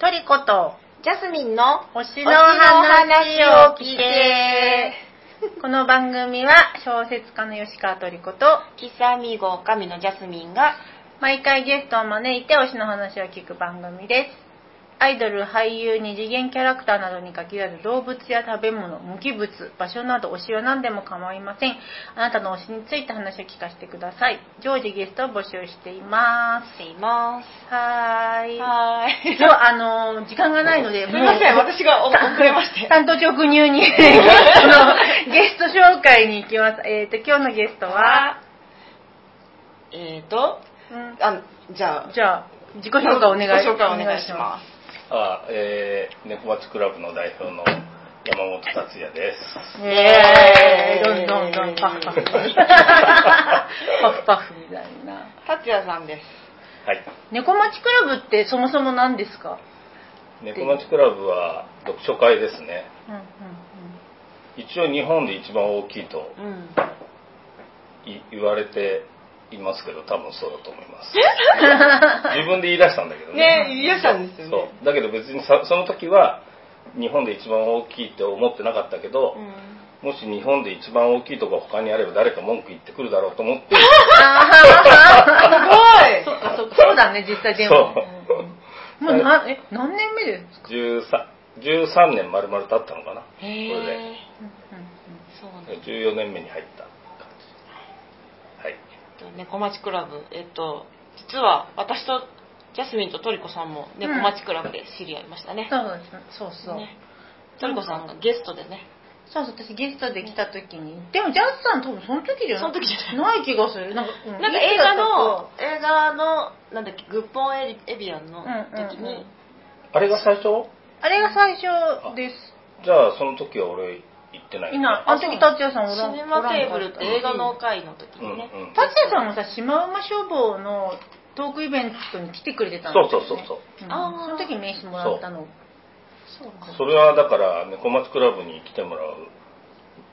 トリコとジャスミンの推しの話を聞いて。この番組は小説家の吉川トリコとキサミゴ神のジャスミンが毎回ゲストを招いて推しの話を聞く番組です。アイドル、俳優、二次元キャラクターなどに限らず動物や食べ物、無機物、場所など推しは何でも構いません。あなたの推しについて話を聞かせてください。常時ゲストを募集していましています。す。はーい。はーい。今日、あのー時間がないので、すみません、私がお遅れまして。担当直入にゲストのゲスト紹介に行きます。えっ、と、今日のゲストは、えーと、うんあ、じゃあ、じゃあ、自己紹介お願いご紹介お願いします。あ、えー、猫町クラブの代表の山本達也です。す。えー、どんどんどん、パフパフ。パフパフみたいな。達也さんです。はい。猫町クラブってそもそも何ですか？猫町クラブは読書会ですね。うんうん一応日本で一番大きいとうん。い言われていますけど、多分そうだと思います。自分で言い出したんだけどね。ね言い出したんですよね。そう。だけど別にさその時は日本で一番大きいって思ってなかったけど、うん。もし日本で一番大きいとこ他にあれば誰か文句言ってくるだろうと思って、あーそっかそっかそうだね、実際でも。そうもうな、え、何年目ですか？13 13年丸々経ったのかな？これで。うんうんそうなんだ。14年目に入ったと猫町クラブ、えっと、実は私とジャスミンとトリコさんも猫町クラブで知り合いましたね。そうですそうそう。ねトリコさんがゲストでね。そうそう、私ゲストで来た時に。でも、ジャズさん多分その時じゃない？その時じゃないない気がする。なんか、うなんか映画の、映画の、なんだっけ、グッポンエリエビアンの時うんうんうんに、あれが最初？あれが最初です。じゃあその時は俺行ってない、いない。あの時、達也さんおらんシネマテーブルって映画のうん回の時うんにね。うん。達也さんもさ、シマウマ消防のトークイベントに来てくれてたんそうですよ、ね。そうそうそう。うんあーその時名刺もらったの。そうか。それはだから猫町クラブに来てもらう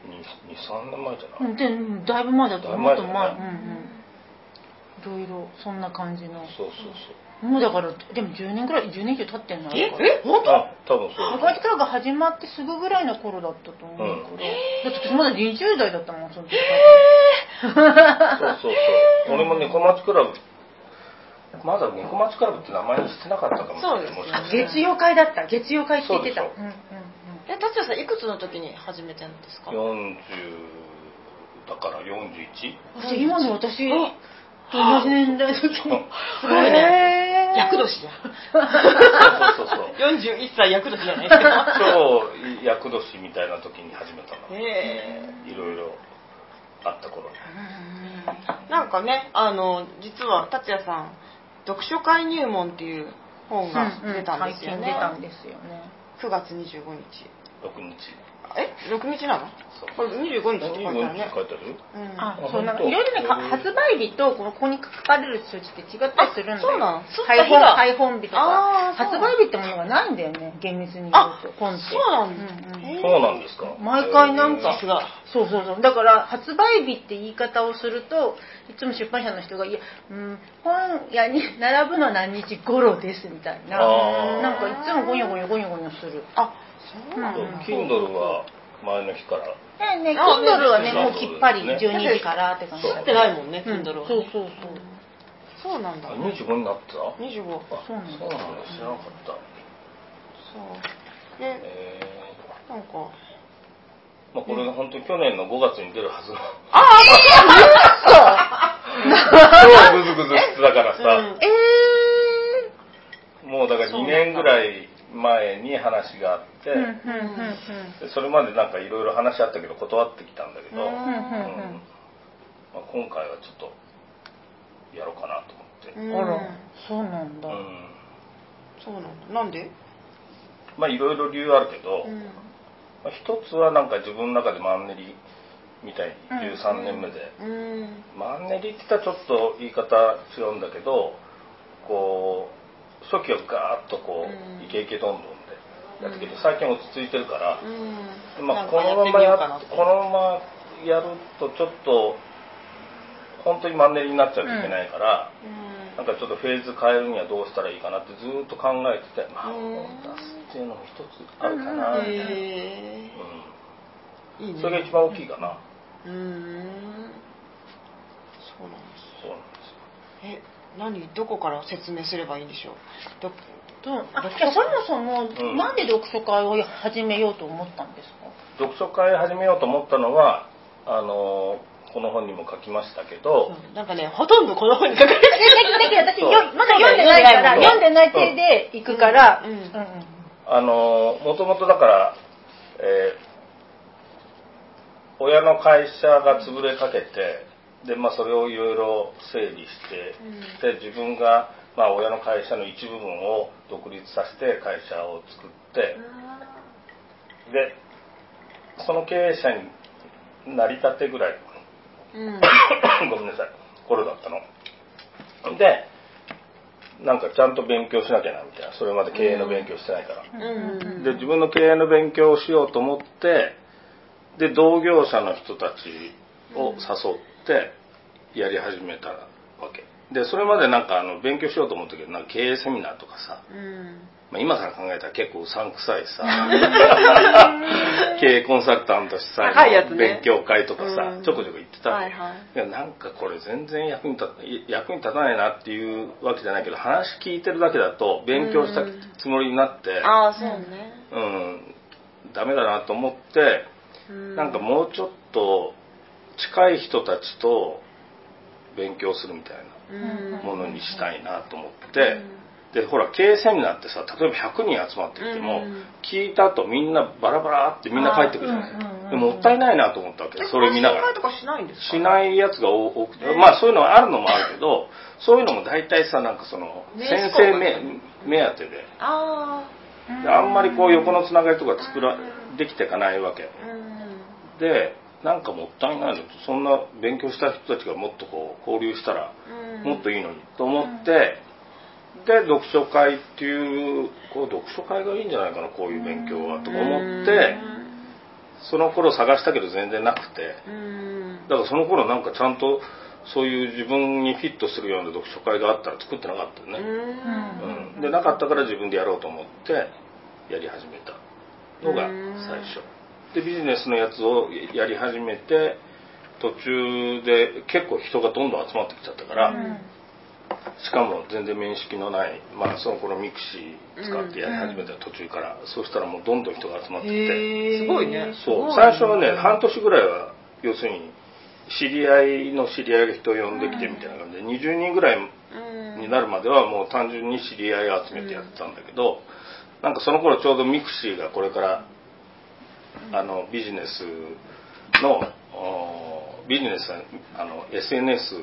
23年前じゃない、うん、でうんだいぶ前だとだいぶもっと前。うんうん。いろいろ、そんな感じの。そうそうもうだから、でも10年ぐらい、10年以上経ってんの？え？え？本そうあ多分そう猫町クラブが始まってすぐぐらいの頃だったと思うから、うん。だって私まだ20代だったもんその時。そうそうそう。俺も猫町クラブ。まだ猫町クラブって名前にしてなかったかもしれない。そうです月曜会だった。月曜会って言ってた。そううんうんえ、達也さんいくつの時に始めてるんですか？40だから 41? うん、じゃあ今の私あと同じ年代の時にすごいね。へー役年じゃん。そうそうそう41歳役年じゃない？ですか。超厄年みたいな時に始めたのえいろいろあった頃にえなんかね、あの、実は達也さん、読書会入門っていう本が出たんですよね。最近出たんですよね9月25日。6日え ?6 日なの？これ25日って書いてある25日ね。書いてあるうん。そうなんかいろいろねか発売日とここに書かれる数字って違ったりするんだよ。あそうなの？配本吸った日が配本日とか。あーそう。発売日ってものがないんだよね厳密に言うあと本って。そうなんだ。うんうん。へえそうなんですか？毎回なんか。さすが。そうそうそう。だから発売日って言い方をするといつも出版社の人が「いや、うん、本屋に並ぶのは何日頃です」みたいな。あー。なんかいつもゴニョゴニョゴニョゴニョする。あ、Kindle は前の日から。ねねあ Kindle はねねもうきっぱりね。12時からって感じ。吸ってないもんね、うん。Kindle は、ね。そうそう。そうそうなんだ。あ25になってた？あ25。そうそうなんだ。なんだ。知らなかった。そう。で、えなんか、ーまあこれが本当に去年の5月に出るはず。の超グズグズしてたからさ、うん。えもうだから2年ぐらい前に話があっうんうんうんでそれまでなんかいろいろ話あったけど断ってきたんだけど、うんまあ、今回はちょっとやろうかなと思って、うん。あらそうなんだ。うん。そうなんだ。なんで？まあいろいろ理由あるけど、うん。まあ、一つはなんか自分の中でマンネリみたいに13年目で、うん。マンネリって言ったらちょっと言い方違うんだけどこう初期はガーッとこう、うんイケイケどんどんでやったけど最近落ち着いてるから、うん。まあ、このままやこのままやるとちょっと本当にマンネリになっちゃうといけないから、なんかちょっとフェーズ変えるにはどうしたらいいかなってずっと考えててまあうん本出すっていうのも一つあるかな。みたいな、へえいいねうん、それが一番大きいかな、うーん。そうなんですそうなんですよ。え何？どこから説明すればいいんでしょう？う？あじゃあそもそも、うん。なんで読書会を始めようと思ったんですか？読書会始めようと思ったのはあのこの本にも書きましたけど、う。んなんかねほとんどこの本に書かれてるだけど私まだ読んでないから読んでない手で行くから、うんうんうんあのもともとだから、えー親の会社が潰れかけてで、まあ、それをいろいろ整理して、で自分が、まあ、親の会社の一部分を独立させて会社を作ってでその経営者になりたてぐらいうん。ごめんなさい頃だったの。でなんかちゃんと勉強しなきゃなみたいなそれまで経営の勉強してないから、うん。うん。で自分の経営の勉強をしようと思ってで同業者の人たちを誘ってやり始めたわけでそれまでなんかあの勉強しようと思ったけどなんか経営セミナーとかさ、うん。まあ、今から考えたら結構うさんくさいさ。経営コンサルタント主催高いやつね。の勉強会とかさ、うん。ちょこちょこ行ってた。はいはい。いやなんかこれ全然役に立た役に立たないなっていうわけじゃないけど話聞いてるだけだと勉強したつもりになってああそうね。うん。ダメだなと思ってうん。なんかもうちょっと近い人たちと勉強するみたいうんなものにしたいなと思って。でほら経営セミナーってさ例えば100人集まってきてもうん。聞いた後みんなバラバラってみんな帰ってくるじゃない。でももったいないなと思ったわけえそれ見ながら。しないやつが多多くて。え？ーまあそういうのはあるのもあるけどそういうのも大体さなんかその名先生目目当てで。あであんまりこう横のつながりとか作らできていかないわけ。でなんかもったいないのそんな勉強した人たちがもっとこう交流したらうん。もっといいのにと思って、で読書会っていうこう読書会がいいんじゃないかなこういう勉強はとか思ってその頃探したけど全然なくて。うん。だからその頃なんかちゃんとそういう自分にフィットするような読書会があったら作ってなかったよね、うん。うん。でなかったから自分でやろうと思ってやり始めたのが最初でビジネスのやつをやり始めて途中で結構人がどんどん集まってきちゃったから、しかも全然面識のない、まあ、その頃 mixiー使ってやり始めた途中から、そうしたらもうどんどん人が集まってきてすごいね。そう。最初はね半年ぐらいは要するに知り合いの知り合いが人を呼んできてみたいな感じで20人ぐらいうんになるまではもう単純に知り合いを集めてやってたんだけど、なんかその頃ちょうど mixi がこれからあのビジネスのおビジネスあの SNS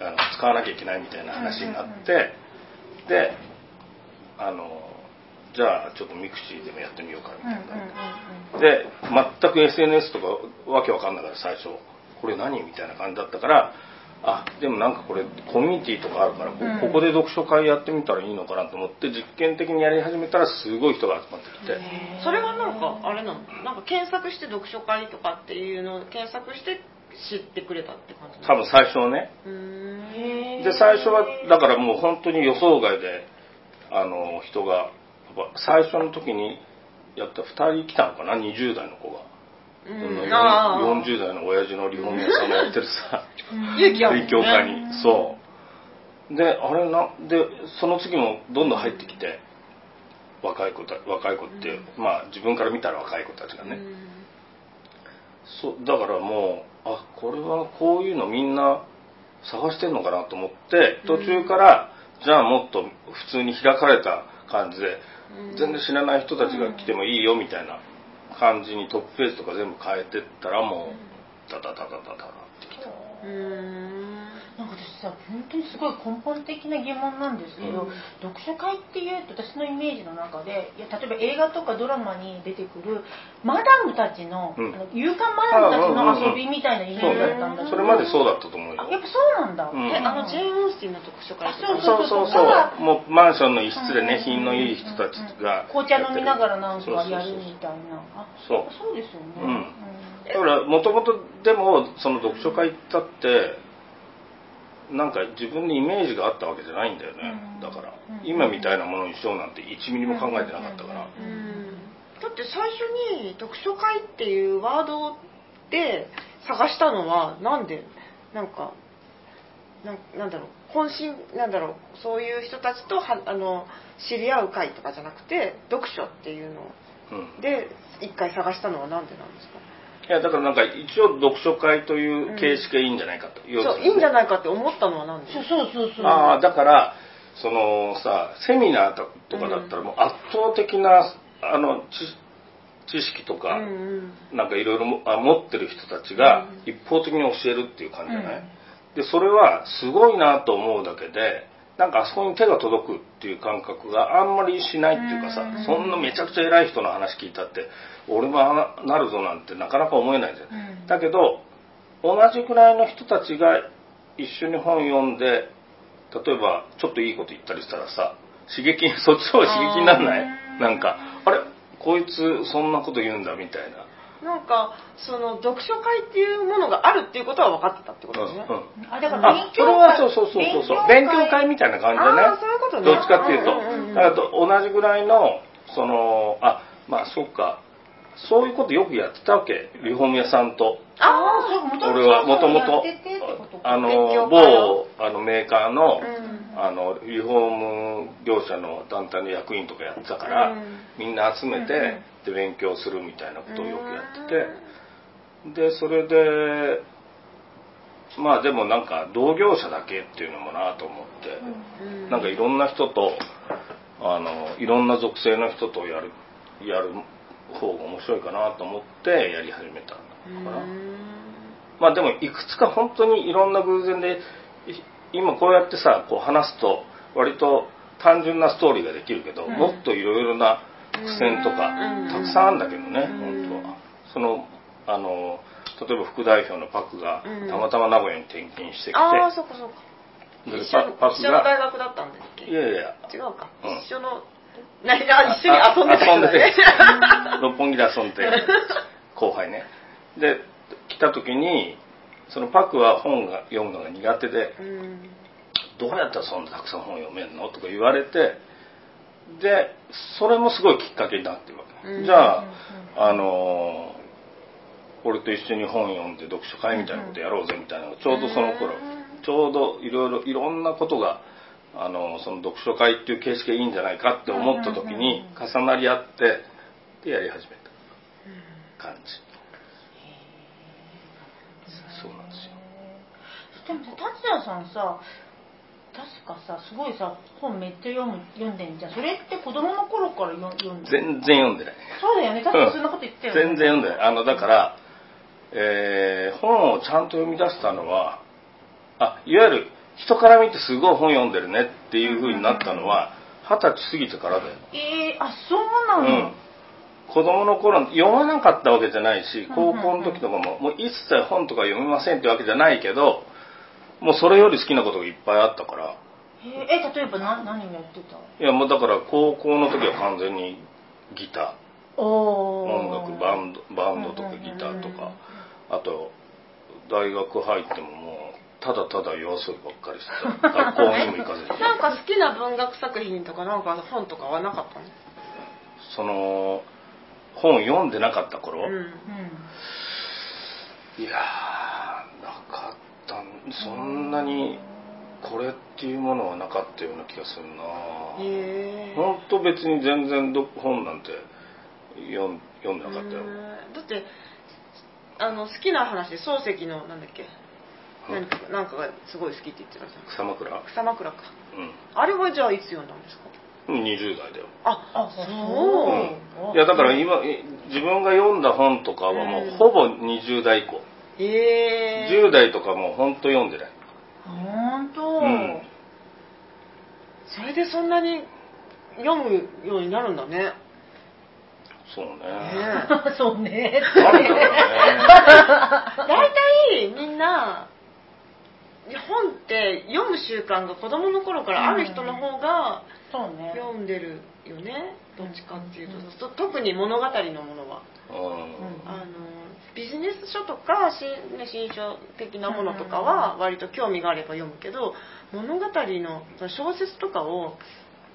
あの使わなきゃいけないみたいな話になって、であのじゃあちょっと mixi でもやってみようかみたいな。感じで。で全く SNS とかわけわかんないから最初。これ何みたいな感じだったからあでもなんかこれコミュニティとかあるからこうん。ここで読書会やってみたらいいのかなと思って実験的にやり始めたらすごい人が集まってきて。それはなんかあれなの？なんか検索して読書会とかっていうのを検索して知ってくれたって感じ多分最初はね。で最初はだからもう本当に予想外であの人が最初の時にやった2人来たのかな？20代の子が。うん。あー。40代の親父のリフォーム屋さんがやってるさ。勇気あるね。勉強会に。そう。であれなでその次もどんどん入ってきて。若い子た若い子って、まあ自分から見たら若い子たちがね、そうだからもうあこれはこういうのみんな探してんのかなと思って途中から、じゃあもっと普通に開かれた感じで、全然知らない人たちが来てもいいよみたいな感じにトップページとか全部変えてったらもうダダダダダダダってきた。うーんなんか私さ本当にすごい根本的な疑問なんですけど、うん。読書会っていうと私のイメージの中でいや例えば映画とかドラマに出てくるマダムたちの,、うん。あの勇敢マダムたちの遊びみたいなイメージだったんだけど、それまでそうだったと思うよ。あやっぱそうなんだ、うん。えあのジェーン・オースティンの読書会あそうそうそう。そうもうマンションの一室でね品のいい人たちが紅茶飲みながらなんかやるみたいな。あそうそう。ですよね、うん。だからもともとでもその読書会行ったってなんか自分にイメージがあったわけじゃないんだよね、うん。だから、うん。今みたいなものにしようなんて1ミリも考えてなかったから、うん。だって最初に読書会っていうワードで探したのはなんで？なんかなんなんだろう。懇親なんだろう。そういう人たちとはあの知り合う会とかじゃなくて読書っていうの。うん。で一回探したのはなんでなんですか？いやだからなんか一応読書会という形式がいいんじゃないかと、要するに。そういいんじゃないかって思ったのはなんでそうそうそうそう。ああだからそのさセミナーとかだったらもう圧倒的なあの知知識とか、うんうん。なんかいろいろ持ってる人たちがうん。一方的に教えるっていう感じじゃない、うん。でそれはすごいなと思うだけでなんかあそこに手が届くっていう感覚があんまりしないっていうかさ、うん。そんなめちゃくちゃ偉い人の話聞いたって俺もなるぞなんてなかなか思えないじゃん、うん。だけど同じくらいの人たちが一緒に本読んで例えばちょっといいこと言ったりしたらさ刺激そっちの方が刺激にならない？なんかあれ？こいつそんなこと言うんだみたいななんかその読書会っていうものがあるっていうことは分かってたってことですね、うんうん。あだから勉あそれ強会はそうそうそうそう。そう勉強会みたいな感じだね。あーそういうことね。どっちかっていうと、うんうんうんだからと同じぐらいのそのあまあそうかそういうことよくやってたわけ。リフォーム屋さんと。あそう俺はもともと？あの某あのメーカーの,、うん。あのリフォーム業者の団体の役員とかやってたから、うん。みんな集めて、うんうん。で勉強するみたいなことをよくやってて、でそれでまあでもなんか同業者だけっていうのもなと思って、うん。なんかいろんな人とあのいろんな属性の人とやるやる方が面白いかなと思ってやり始めたのかな、まあでもいくつか本当にいろんな偶然でい今こうやってさこう話すと割と単純なストーリーができるけど、うん。もっといろいろな伏線とかうん。たくさんあるんだけどね、うん。本当は。そのあの例えば副代表のパクがうん。たまたま名古屋に転勤してきて、ああそっかそっか。で一緒の大が学だったんですっけ？いやいや。違うか、うん。一緒の何あ一緒に遊んでた人だねあ 六本木で遊んで後輩ね。で来た時にそのパクは本が読むのが苦手でうん。どうやったらそんなたくさん本読めんのとか言われてでそれもすごいきっかけになってるわけ、うん。じゃああのー俺と一緒に本読んで読書会みたいなことやろうぜみたいなのがちょうどその頃。うん。ちょうどいろいろいろんなことがあのその読書会っていう形式がいいんじゃないかって思った時に重なり合ってでやり始めた。感じ。そうなんですよ。でもさ達也さんさ確かさすごいさ本めっちゃ読む読んでんじゃん。それって子供の頃から読読んで全然読んでない。そうだよね。確かそんなこと言ってたよね、全然読んでない。あのだから、えー本をちゃんと読み出したのはあいわゆる人から見てすごい本読んでるねっていう風になったのは二十歳過ぎてからだよ、えー、あそうなの、うん、子供の頃読まなかったわけじゃないし高校の時とかももう一切本とか読みませんってわけじゃないけどもうそれより好きなことがいっぱいあったから。えーえ例えば何何をやってた？いやもうだから高校の時は完全にギター。お音楽バンドバンドとかギターとか。あと大学入ってももうただただ夜遊びばっかりしてた。学校にも行かずに。なんか好きな文学作品とかなんか本とかはなかったの？その本読んでなかった頃、うん。うんいやーなかった。そんなにこれっていうものはなかったような気がするな。本当別に全然ど本なんて読ん読んでなかったよ。だってあの好きな話で漱石のなんだっけ？何かなんかがすごい好きって言ってたじゃん。草枕？草枕か。うん。あれはじゃあいつ読んだんですか？20代だよ。ああそう。そう、いやだから今い自分が読んだ本とかはもうほぼ20代以降、へえ10代とかもう本当読んでない。本当、うん。それでそんなに読むようになるんだね。そうね。ね そうね。なんだろうね。大体みんな本って読む習慣が子供の頃からある人の方が読んでるよね。どっちかっていうと、と特に物語のものは。うん。あのビジネス書とか新,、ね、新書的なものとかは割と興味があれば読むけど物語の小説とかを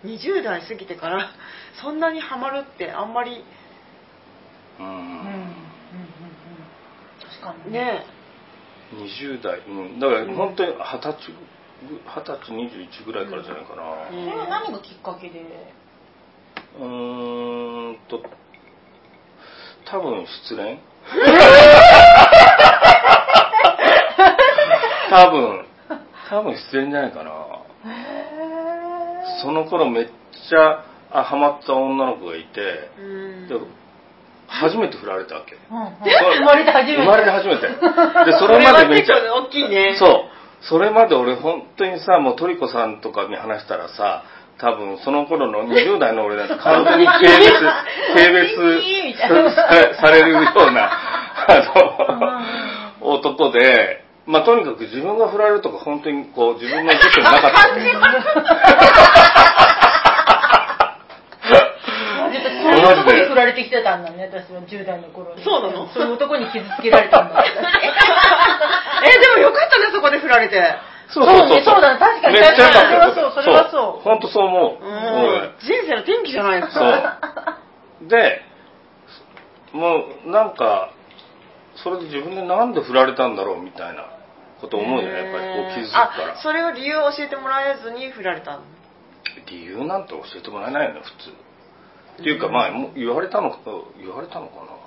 20代過ぎてから そんなにハマるってあんまりううん。うん。うん。うん。ん。確かにね20代。うんだから本当に二十歳ぐ二十歳21ぐらいからじゃないかな。うそれは何がきっかけで？うーんと多分失恋。多分。多分失恋じゃないかな。その頃めっちゃあハマった女の子がいてうん。で初めて振られたわけ。生まれて初めて。生まれて初めて。でそそれまでめっちゃ大きいね。そう。それまで俺本当にさもうトリコさんとかに話したらさ多分その頃の20代の俺なんて完全に軽蔑 軽蔑されるようなあの男でまあとにかく自分が振られるとか本当にこう自分の辞書になかったそういう男に振られてきてたんだね私は10代の頃に。そうなの？そういう男に傷つけられたんだ。えでもよかったねそこで振られて。そうそうねそうだね確かに。めっちゃ良かった。よそれはそう。それはそう本当そう思う、うん。俺人生の転機じゃないですそかう。で、もうなんか、それで自分でなんで振られたんだろうみたいなこと思うよね、やっぱりこう気づくかあら。それを理由を教えてもらえずに振られたの？理由なんて教えてもらえないよね、普通。っていうか、まあ、もう言われたのか、言われたのかな。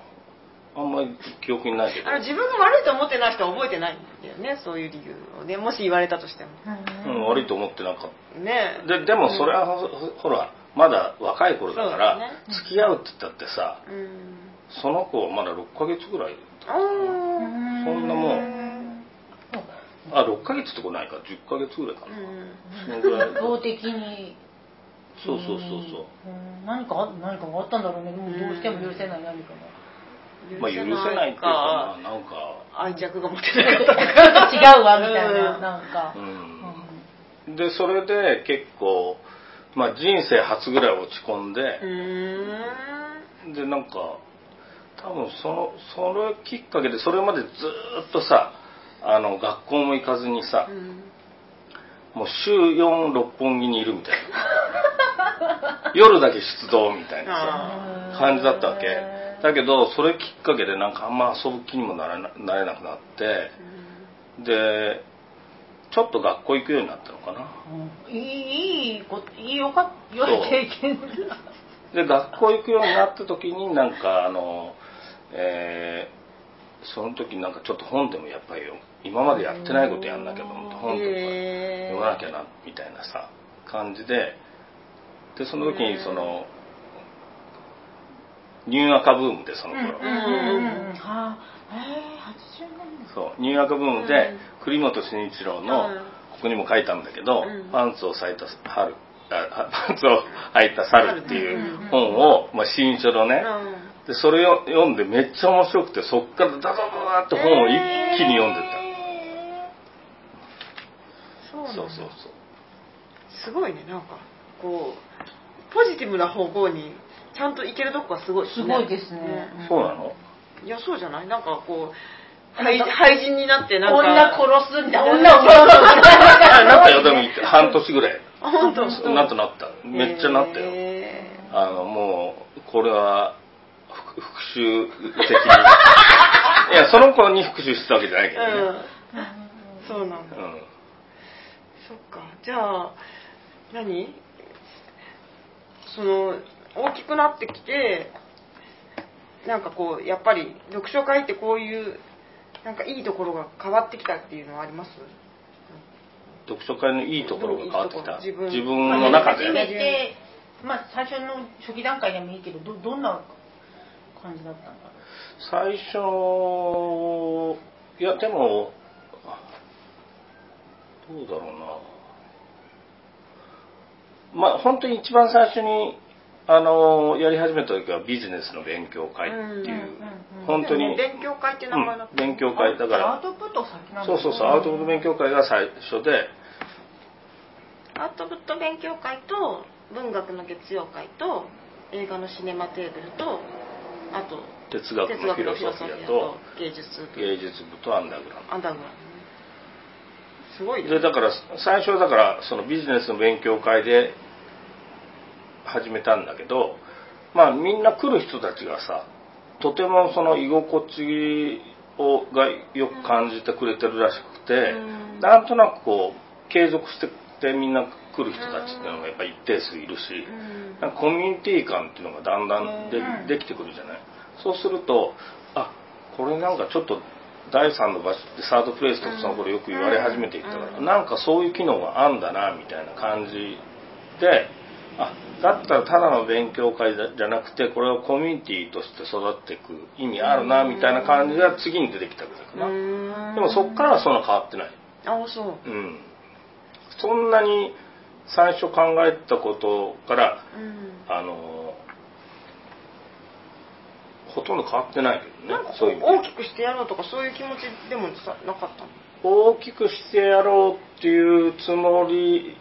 あんまり記憶にないけどあ。の自分が悪いと思ってない人は覚えてないんだよねそういう理由をねもし言われたとしてもうん、悪いと思ってなかっねた。で、でもそれは、ほほら、まだ若い頃だから、ね付き合うって言ったってさ、うんその子まだ6ヶ月ぐらい。そんなもんあ、6ヶ月ってことないか、10ヶ月ぐらいかな。うんそのぐらい。動的にそうそうそうそう。うん。何かあ何かがあったんだろうね。もうどうしても許せない何かまあ許せないっていうか、まあなんか、愛着が持てなかった 違うわみたいな。うんなんか。うん。で、それで結構、まあ人生初ぐらい落ち込んで。で、なんか、多分その、それきっかけで、それまでずーっとさ、あの、学校も行かずにさう、ん。もう週4、六本木にいるみたいな。夜だけ出動みたいな感じだったわけ。だけどそれきっかけでなんかあんま遊ぶ気にもなれななれなくなってでちょっと学校行くようになったのかな。うん。いいいいこといいよか良い経験で学校行くようになった時になんかあのえーその時なんかちょっと本でもやっぱりよ今までやってないことやんなきゃと思って本とか読まなきゃなみたいなさ感じででその時にそのニューアカブームでその頃、うんうんうんうん。はあえー、80年代。そうニューアカブームで栗本慎一郎の、うん。ここにも書いたんだけど、うん。パンツを咲いた春あパンツを履いた猿っていう本を、まあ、新書のね、でそれを読んでめっちゃ面白くてそっからダダダダって本を一気に読んでた、そうそうそう。すごいねなんかこうポジティブな方向にちゃんといけるとこがすごいすごいですね。そうそうなの？いやそうじゃない？なんかこう廃廃人になってなんか。女殺すみたいな。女を殺すみたいあな。なったよでも半年ぐらい。あ本当？なったなった。めっちゃなったよ、へあのもうこれは復復讐的に。いやその子に復讐してたわけじゃないけどね、ーうん。そうなんだ。うん。そっか。じゃあ何？その大きくなってきてなんかこうやっぱり読書会ってこういうなんかいいところが変わってきたっていうのはあります？読書会のいいところが変わってきた。いいところ自自分分の中初めで。てまあ最初の初期段階でもいいけどどどんな感じだったんだろ最初いやでもどうだろうなまあ本当に一番最初にあのやり始めた時はビジネスの勉強会っていう、本当に、勉強会って名前だった、うん勉強う会。だから。アウトプット先なんだそうそうそう。アウトプット勉強会が最初で。アウトプット勉強会と文学の月曜会と映画のシネマテーブルとあと哲学のフィロソフィアと芸術部芸術部とアンダーグラウンド。アンダーグラウンド。ねすごいね。でだから最初はだからそのビジネスの勉強会で始めたんだけどまあみんな来る人たちがさとてもその居心地をがよく感じてくれてるらしくてうん。なんとなくこう継続しててみんな来る人たちっていうのがやっぱ一定数いるしうん。なんかコミュニティ感っていうのがだんだんでうん。できてくるじゃない？そうするとあこれなんかちょっと第3の場所でサードプレイスとかその頃よく言われ始めていったから、うん。なんかそういう機能があんだなみたいな感じであだったらただの勉強会じゃなくてこれをコミュニティとして育っていく意味あるなみたいな感じが次に出てきたぐらいかな、うん。でもそっからはそんな変わってない。あそう。うん。そんなに最初考えたことからうん。あのほとんど変わってないけどなんかこねそういう大きくしてやろうとかそういう気持ちでもさなかったの？大きくしてやろうっていうつもり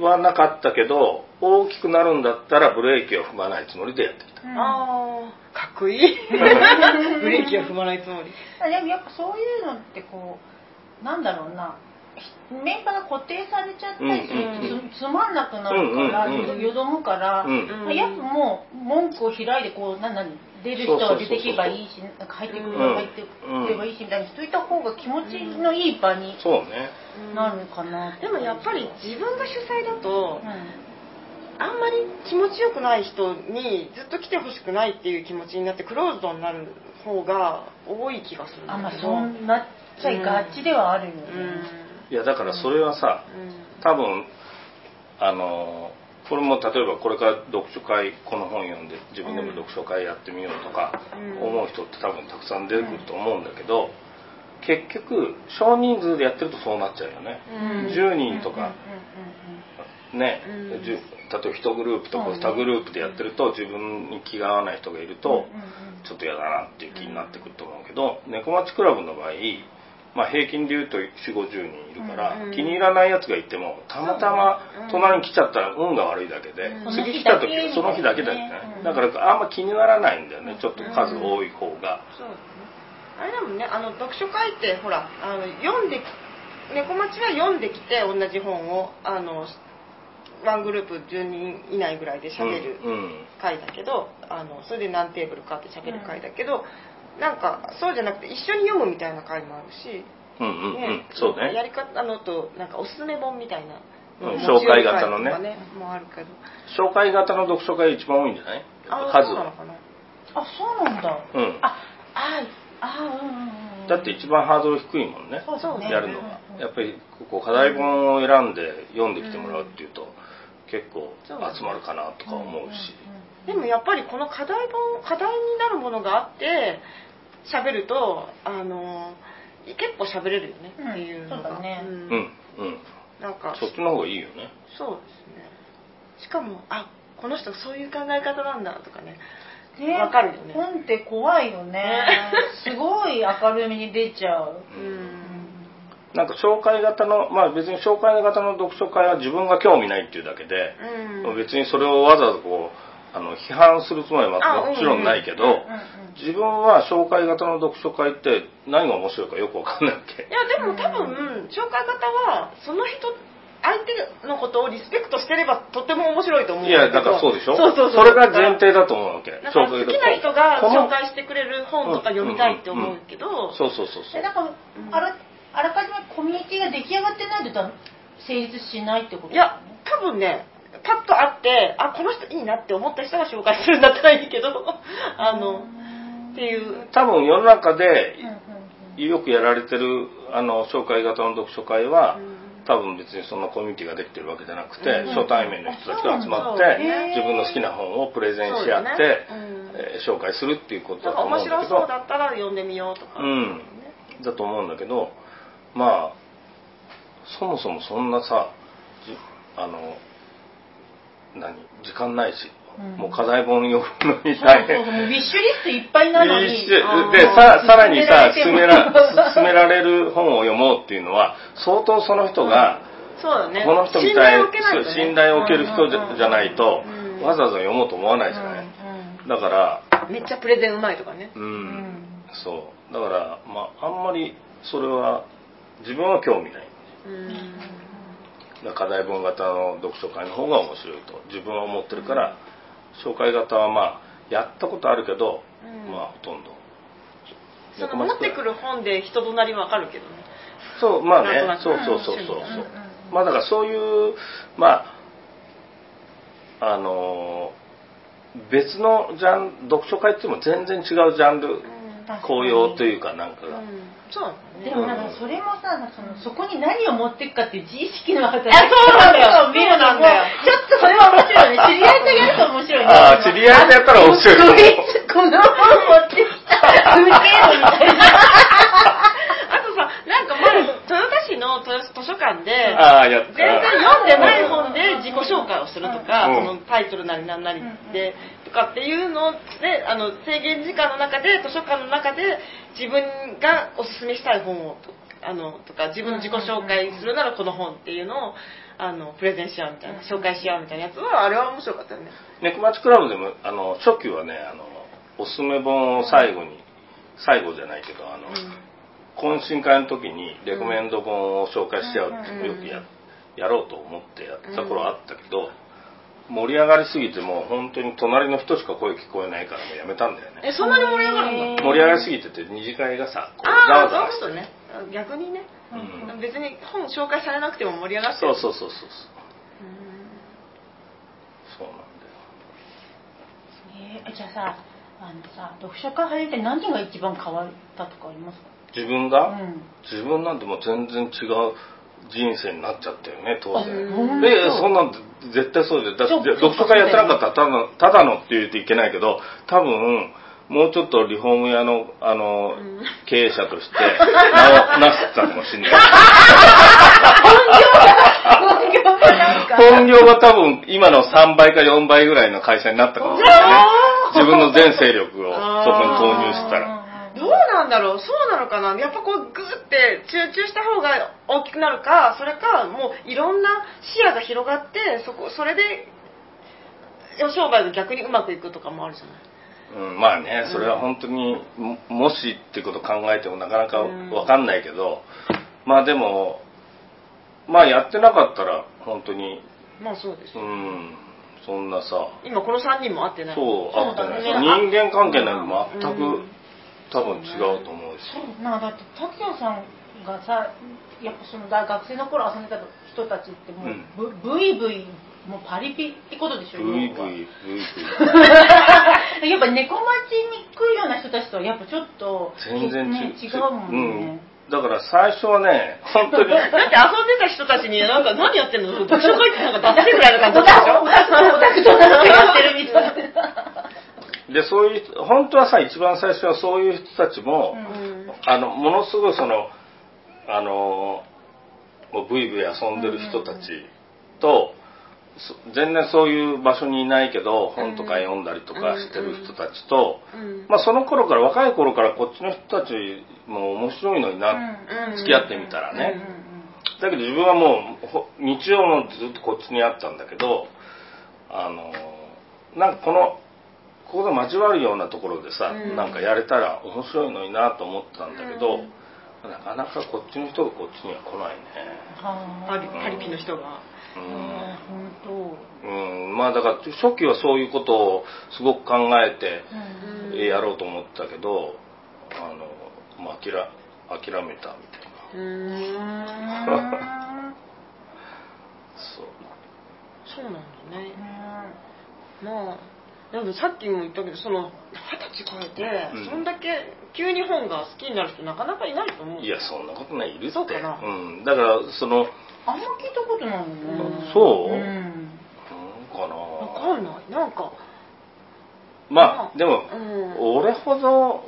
はなかったけど大きくなるんだったらブレーキを踏まないつもりでやってきた。うん。ああかっこいい。ブレーキを踏まないつもり。でもやっぱそういうのってこうなんだろうな。メンバーが固定されちゃったりするとうんつつまんなくなるから、うんうんうん。よどむから、うん。うんやっぱもう文句を開いてこうなんなん出る人は出てけばいいしなんか入ってくる人は入ってくればいいしみたいにしといた方が気持ちのいい場にそうね。なるかなでもやっぱり自分が主催だとうんあんまり気持ちよくない人にずっと来てほしくないっていう気持ちになってクローズドになる方が多い気がするんだあまあそうなっちゃいがちではあるよね、いやだからそれはさうん。多分あのこれも例えばこれから読書会この本読んで自分でも読書会やってみようとかうん。思う人って多分たくさん出てくると思うんだけど結局少人数でやってるとそうなっちゃうよね。うん。10人とか。ね例えば1グループとか2グループでやってると自分に気が合わない人がいるとちょっと嫌だなっていう気になってくると思うけど猫町クラブの場合まあ、平均で言うと4 5 0人いるから、うん気に入らないやつがいてもたまたま隣に来ちゃったら運が悪いだけで、うん。次来た時はその日だけだよね、うん。だからあんま気にならないんだよねちょっと数多い方が、そうですね。あれだもんねあの読書会ってほらあの読んで猫町は読んできて同じ本をあのワングループ10人以内ぐらいで喋るうんうん。会だけど、あのそれで何テーブルかって喋る会だけど、なんかそうじゃなくて一緒に読むみたいな会もあるし、うんうんうん。ねそうね。やり方のとなんかおすすめ本みたいな、うん紹介型のね。もあるけど。紹介型の読書会一番多いんじゃない？あ数は。そうなのかな？あそうなんだ、うん。あああうんうんうん。だって一番ハードル低いもんね。そうそうね。やるのが。うんうん。やっぱりこう課題本を選んで読んできてもらうっていうと結構集まるかなとか思うし。でもやっぱりこの課題本課題になるものがあって喋るとあの結構喋れるよねうん。っていうのが、そうだね。ん。うんうん。なんか。そっちの方がいいよね。そうですね。しかもあこの人そういう考え方なんだとかね。ね。わかるよね。本って怖いよね。すごい明るみに出ちゃう、うんなんか紹介型のまあ別に紹介型の読書会は自分が興味ないっていうだけで、うん。別にそれをわざわざこうあの批判するつもりはあもちろんないけど、うんうん自分は紹介型の読書会って何が面白いかよくわかんないわけいやでも多分紹介方はその人相手のことをリスペクトしてればとても面白いと思うんいやだからそうでしょ？そうそうそう。れが前提だと思うわけ。だから好きな人が紹介してくれる本とか読みたいって思うけど、そうそうそうそう。でなんかあらあらかじめコミュニティが出来上がってないと成立しないってこといや多分ねパッと会ってあこの人いいなって思った人が紹介するんだったらいいけど あのっていう。多分世の中でよくやられてるあの紹介型の読書会は、うん。多分別にそんなコミュニティができてるわけじゃなくて、うん初対面の人たちが集まって、自分の好きな本をプレゼンし合って、ねうんえー紹介するっていうことだと思うんだけど。白そうだったら読んでみようとか、うん。だと思うんだけどまあそもそもそんなさじあの何時間ないし、うん。もう課題本読むのに大変。そうそうもうウィッシュリストいっぱいなのに。でささらにさ勧められても。ら勧められる本を読もうっていうのは相当その人が、そうだね。この人みたい信頼を受けないと、ね、信頼を受ける人じゃ,、ないと、うん。わざわざ読もうと思わないじゃない、だからめっちゃプレゼンうまいとかね。う、うんん。そう。だからまああんまりそれは自分は興味ない。課題文型の読書会の方が面白いと。自分は思ってるから紹介型はまあやったことあるけど、うん。まあほとんど。その持ってくる本で人となりわかるけどね。そうまあね。そうそうそうそうそう、まあだからそういうまああの別のジャン読書会っていうのも全然違うジャンル紅葉というかなんかが、うんそうでもなんかそれもさ、そのそこに何を持っていくかっていう自意識の働きあそうなんだよそうなんだよちょっとそれは面白いね。知り合いとやると面白いね。ああ知り合いとやったら面白いこいつこの本持ってきた。ウケるみたいな。あとさなんか前豊田市の図書館で全然読んでない本で自己紹介をするとか、うん。そのタイトルなりなんなりで、とかっていうのであの制限時間の中で図書館の中で自分がおすすめしたい本をとあのとか自分の自己紹介するならこの本っていうのをあのプレゼンし合うみたいな紹介し合うみたいなやつはあれは面白かったよね。猫町クラブでもあの初期はねあのおすすめ本を最後に最後じゃないけどあの、懇親会の時にレコメンド本を紹介し合うっていうのをよくや,、やろうと思ってやってた頃あったけど、盛り上がりすぎてもう本当に隣の人しか声聞こえないからもうやめたんだよね。えそんなに盛り上がるんだ？盛り上がりすぎてて二次会がさこうざああわざわそういうことね。逆にね、うん。別に本紹介されなくても盛り上がってそうるそうそうそうそう。うん。そうなんだよ。えーじゃあさ、あのさ、読書会始めて何が一番変わったとかありますか？自分が、うん。自分なんてもう全然違う人生になっちゃったよね当然うん。でそんなん絶対そうでだって読書会やってなかったらただのただのって言うといけないけど多分もうちょっとリフォーム屋のあの、経営者として名をなすったかもしれない。本業が多分今の3倍か4倍ぐらいの会社になったかもしれないね。自分の全勢力をそこに投入したらどうなんだろう？そうなのかな？やっぱこうグーって集中した方が大きくなるかそれかもういろんな視野が広がってそこそれで商売が逆にうまくいくとかもあるじゃない？うん、まあねそれは本当にももしっていうことを考えてもなかなかうん。わかんないけど、まあでもまあやってなかったら本当に。まあそうですよ、うんそんなさ。今この3人も会ってない。そうあってない。人間関係なんか全くうん多分違うと思うし。そう。なんかだって達也さんがさやっぱその大学生の頃遊んでた人たちってもう、ブブイブイもうパリピってことでしょブイブイブイブイ。やっぱ猫町に来るような人たちとはやっぱちょっと全然ね、違うもんね、うん、だから最初はね本当に。だって遊んでた人たちになんか何やってんの？読書会ってなんかダッセぐらいの感じでしょ？オタクとなんかやってるみたいな でそういう本当はさ一番最初はそういう人たちも、うんあのものすごいそのあのもうブイブイ遊んでる人たちと、そ全然そういう場所にいないけど本とか読んだりとかしてる人たちと、うんまあ、その頃から若い頃からこっちの人たちも面白いのにな、うん付き合ってみたらね、うんだけど自分はもうほ日曜もずっとこっちにあったんだけどあのなんかこのここで交わるようなところでさ、うん。なんかやれたら面白いのになと思ってたんだけど、うん。なかなかこっちの人がこっちには来ないね。はパリパリピの人が。本うん、うん、まあだから初期はそういうことをすごく考えてやろうと思ってたけどあの、まあ、諦諦めたみたいな。うーん。そう。そうなんだね。まあでもさっきも言ったけどその二十歳超えて、うん。そんだけ急に本が好きになる人なかなかいないと思う。いやそんなことないいるって。そうかな。うん、だからそのあんま聞いたことないよね。そう、うん。うんかな。わかんない。なんか。まあでも、うん。俺ほど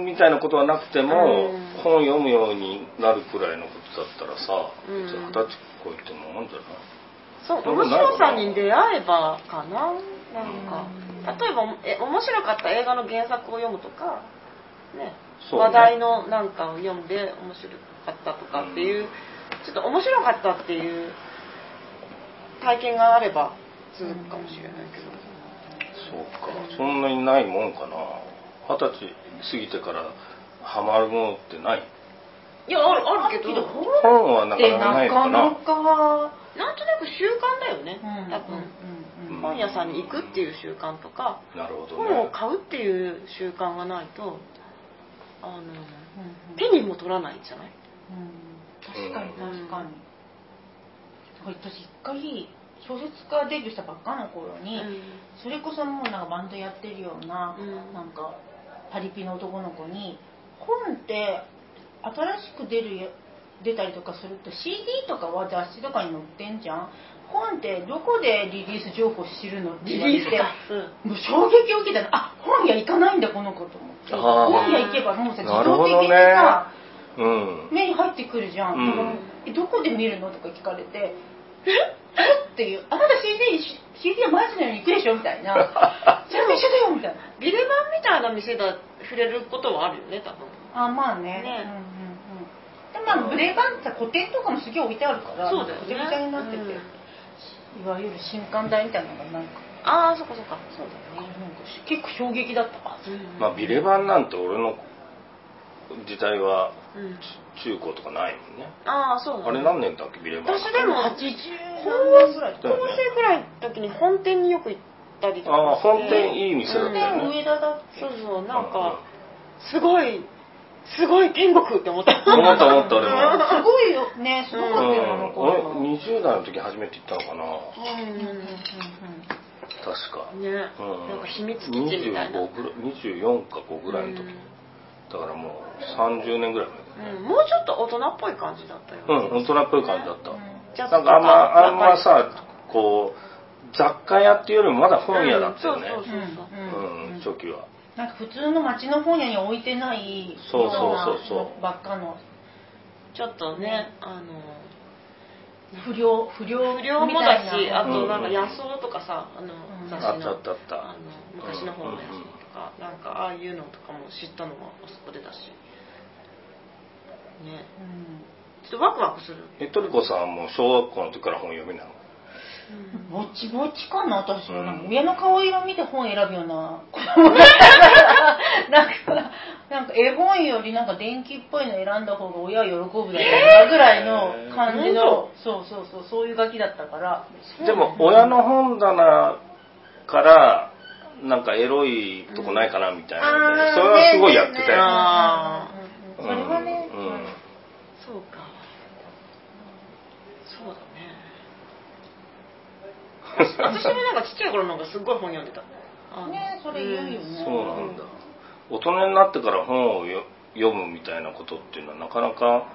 みたいなことはなくても、うん。本読むようになるくらいのことだったらさ二十歳超えてもあんじゃない？そう面白さに出会えばかな。なんか例えばえ面白かった映画の原作を読むとかね。ね。話題のなんかを読んで面白かったとかっていう、ちょっと面白かったっていう体験があれば続くかもしれないけど、そうか。そんなにないもんかな。二十歳過ぎてからハマるものってない？いやあるあるけど。本はなかでなかないな。かななか、なんとなく習慣だよね、うん多分、うんうん本屋さんに行くっていう習慣とかなるほど本をね買うっていう習慣がないとあのうん手にも取らないじゃない？うん。確かに確かに、私一回小説家デビューしたばっかの頃に、それこそもうなんかバンドやってるような、うん。なんかパリピの男の子に本って新しく出るや出たりとかすると CD とかは雑誌とかに載ってんじゃん本ってどこでリリース情報知るのってリ言われてもう衝撃を受けたの。あ本屋行かないんだこの子と思って。本屋行けばもうさ自動的にさ、うん。目に入ってくるじゃん、うん。えどこで見るのとか聞かれてええっていうあなた CD, CD は毎日のように行くでしょみたいな。それも一緒だよみたいな。ビレバンみたいな店だ触れることはあるよね多分。あまあね。ね。うんうんうん。でまあブレーバンってさ古典とかもすげえ置いてあるからそうだよね。ぐちゃぐちゃになってて、うんいわゆる新刊台みたいなのがなんか。ああそっかそっか。そうだなんね。か結構衝撃だったあうん。まあビレバンなんて俺の時代はうん。中高とかないもんね。ああそうだねあれ何年だっけビレバン私でも80高年ぐらいだよね。校生ぐらいの時に本店によく行ったりとかああ本店いい店だったよ本店ね上田だそうそうなんかすごいすごい天国って思った。思った思った俺も。すごいよね。すごかったよ、あの。うん。頃俺20代の時初めて行ったのかな。うんうんうんうん。確か。ね、うん。なんか秘密基地みたいな、25ぐらい24か5ぐらいの時。だからもう30年ぐらいうん、もうちょっと大人っぽい感じだったよ、前うん大人っぽい感じだった。ジャズなんかあんまあんまさこう雑貨屋っていうよりもまだ本屋だったよね。うんそうそううん。うん初期はなんか普通の町の本屋に置いてないそうそうそうそう。ばっかの。ちょっとねあの不良不良不良もだしあとなんか野草とかさあのうん。雑誌のあったあった。あったあの昔の本のやつとか、なんかああいうのとかも知ったのはあそこでだし。ね。うん。ちょっとワクワクする、えトリコさんも小学校の時から本読みなの？ぼちぼちかな私なんか親の顔色見て本選ぶような。子供だったからなんかなんか絵本よりなんか電気っぽいの選んだ方が親は喜ぶだろうなぐらいの感じの、そうそうそうそういうガキだったから。でも親の本棚からなんかエロいとこないかなみたいな。それはすごいやってたよ、それはね、そうか。そうだね私もなんかちっちゃい頃なんかすっごい本読んでた。ねそれ言うよね。そうなんだ。大人になってから本をよ読むみたいなことっていうのはなかなか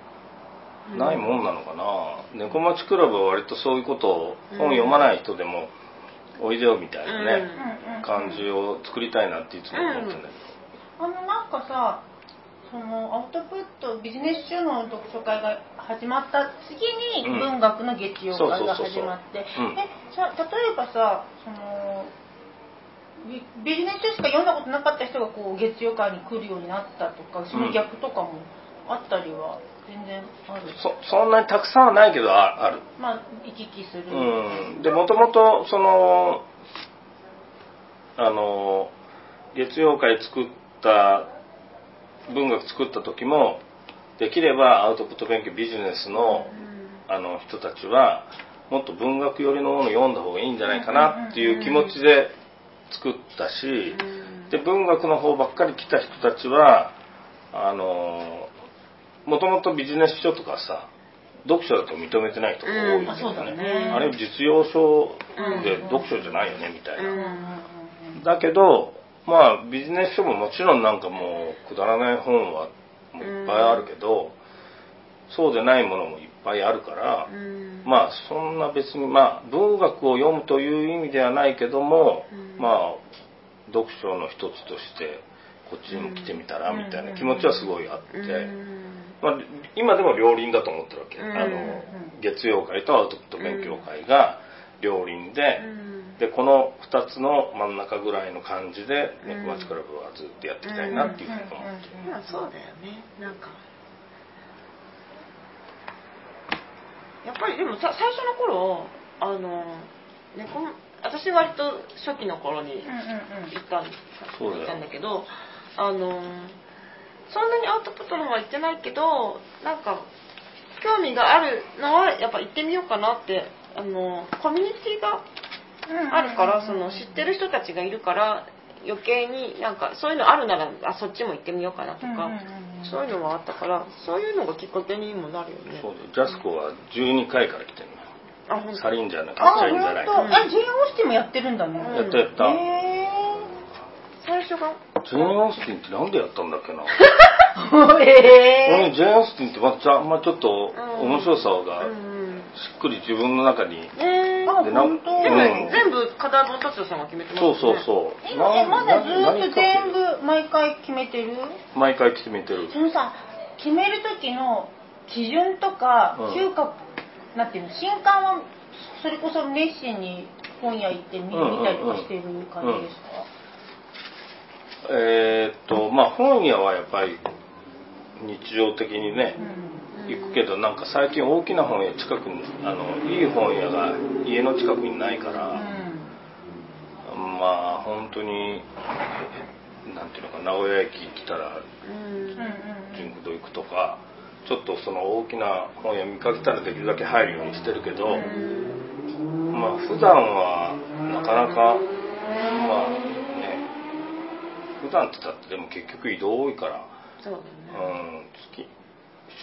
ないもんなのかな、猫町クラブは割とそういうことをうん本読まない人でもおいでよみたいなね、うん。うん感じを作りたいなっていつも思ってるんだけど、あのなんかさそのアウトプットビジネス書の読書会が始まった次にうん文学の月曜会が始まって、うん。でさ例えばさそのビビジネス書しか読んだことなかった人がこう月曜会に来るようになったとかその逆とかもあったりは全然ある、そそんなにたくさんはないけどあある。まあ行き来する、うん、でもともとそのあの月曜会作った文学作った時もできればアウトプット勉強ビジネスのあの人たちはもっと文学寄りのものを読んだ方がいいんじゃないかなっていう気持ちで作ったしで文学の方ばっかり来た人たちはあのもともとビジネス書とかさ読書だと認めてない人が多いんだよね。あれ実用書で読書じゃないよねみたいな。だけどまあビジネス書ももちろんなんかもうくだらない本はもういっぱいあるけど、そうでないものもいっぱいあるから、まあそんな別にまあ文学を読むという意味ではないけども、うん。まあ読書の一つとしてこっちにも来てみたらみたいな気持ちはすごいあって、まあ、今でも両輪だと思ってるわけ、うん。あの月曜会とアウトプット勉強会が両輪で、でこの2つの真ん中ぐらいの感じでうん。猫町クラブはずっとやっていきたいなっていうふうに思ってる、まあそうだよね。なんかやっぱりでもさ最初の頃あの猫私割と初期の頃に行ったんそうだよ行ったんだけどあのそんなにアウトプットの方は行ってないけどなんか興味があるのはやっぱ行ってみようかなってあのコミュニティがうんあるからその知ってる人たちがいるから余計になんかそういうのあるならあそっちも行ってみようかなとか、うんうんうんうん。そういうのもあったからそういうのがきっかけにもなるよね。そうだジャスコは12回から来てるあ本のサリンジャーなあ、サリンじゃない。本当。あ、ジェーン・オースティンもやってるんだね。うん。やったやった、へ最初が？ジェーン・オースティンってなんでやったんだっけな。ー。へ俺ジェーン・オースティンってまたあんまちょっとうん面白さがっくり自分の中に、えー。あ、でなん本当？でも、うん。全部課題本達也さんが決めてますそうそううそう。え、えまだずっと全部毎回決めてる？毎回決めてる。そのさ、決める時の基準とかうん、嗅覚、なんていうの、新刊はそれこそ熱心に本屋行って見うんうんうん見たりとかしてる感じですか？えーっとまあ本屋はやっぱり日常的にね、うん行くけどなんか最近大きな本屋近くにあのいい本屋が家の近くにないから、まあ本当になんていうのか名古屋駅来たらうん。うんうん純駆堂行くとかちょっとその大きな本屋見かけたらできるだけ入るようにしてるけど、まあ普段はなかなかまあね普段って言ったってでも結局移動多いから、そうだうねん、月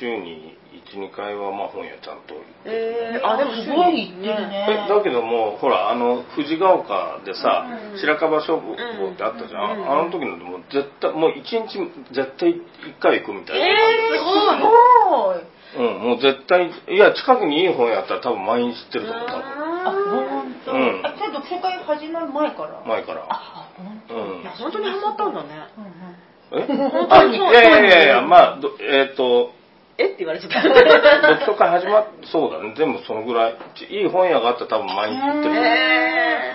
週に12回はまあ本屋ちゃんと行ってえー、あでもすごい行ってるね。えだけどもほらあの藤ヶ丘でさ、うん。白樺書房ってあったじゃん、うんあの時のでも絶対もう一日絶対一回行くみたいな。えー、すごい。うんもう絶対いや近くにいい本やったら多分毎日行ってると思う多分。あ、本当？うん。あ、それ読書会始まる前から？前から。あ、本当？うん。いや本当にハマったんだね。うんうん。え？本当にそういやいやいやいやまあどえっ、とえ？って言われちゃった。読書会始まっそうだね。全部そのぐらいちいい本屋があったら多分毎日行ってる、え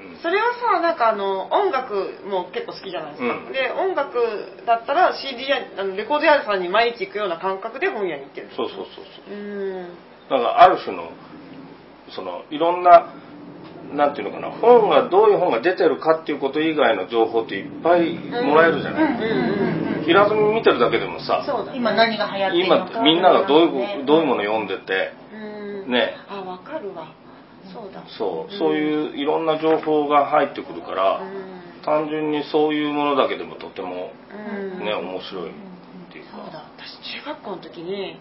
うん。ー、それはさなんかあの音楽も結構好きじゃないですか、うん。で音楽だったら CD やあのレコード屋さんに毎日行くような感覚で本屋に行ってるそうそうそうそう。うーんだからある種のそのいろんななんていうのかな本がどういう本が出てるかっていうこと以外の情報っていっぱいもらえるじゃない、うんうんうん平積み見てるだけでもさそうだね。今何が流行ってるのか今みんながどういうどういうもの読んでてうん。ね。あわかるわ。そうだ。そうそういういろんな情報が入ってくるからうん。単純にそういうものだけでもとてもうん。ね面白いっていうそうだ。か私中学校の時に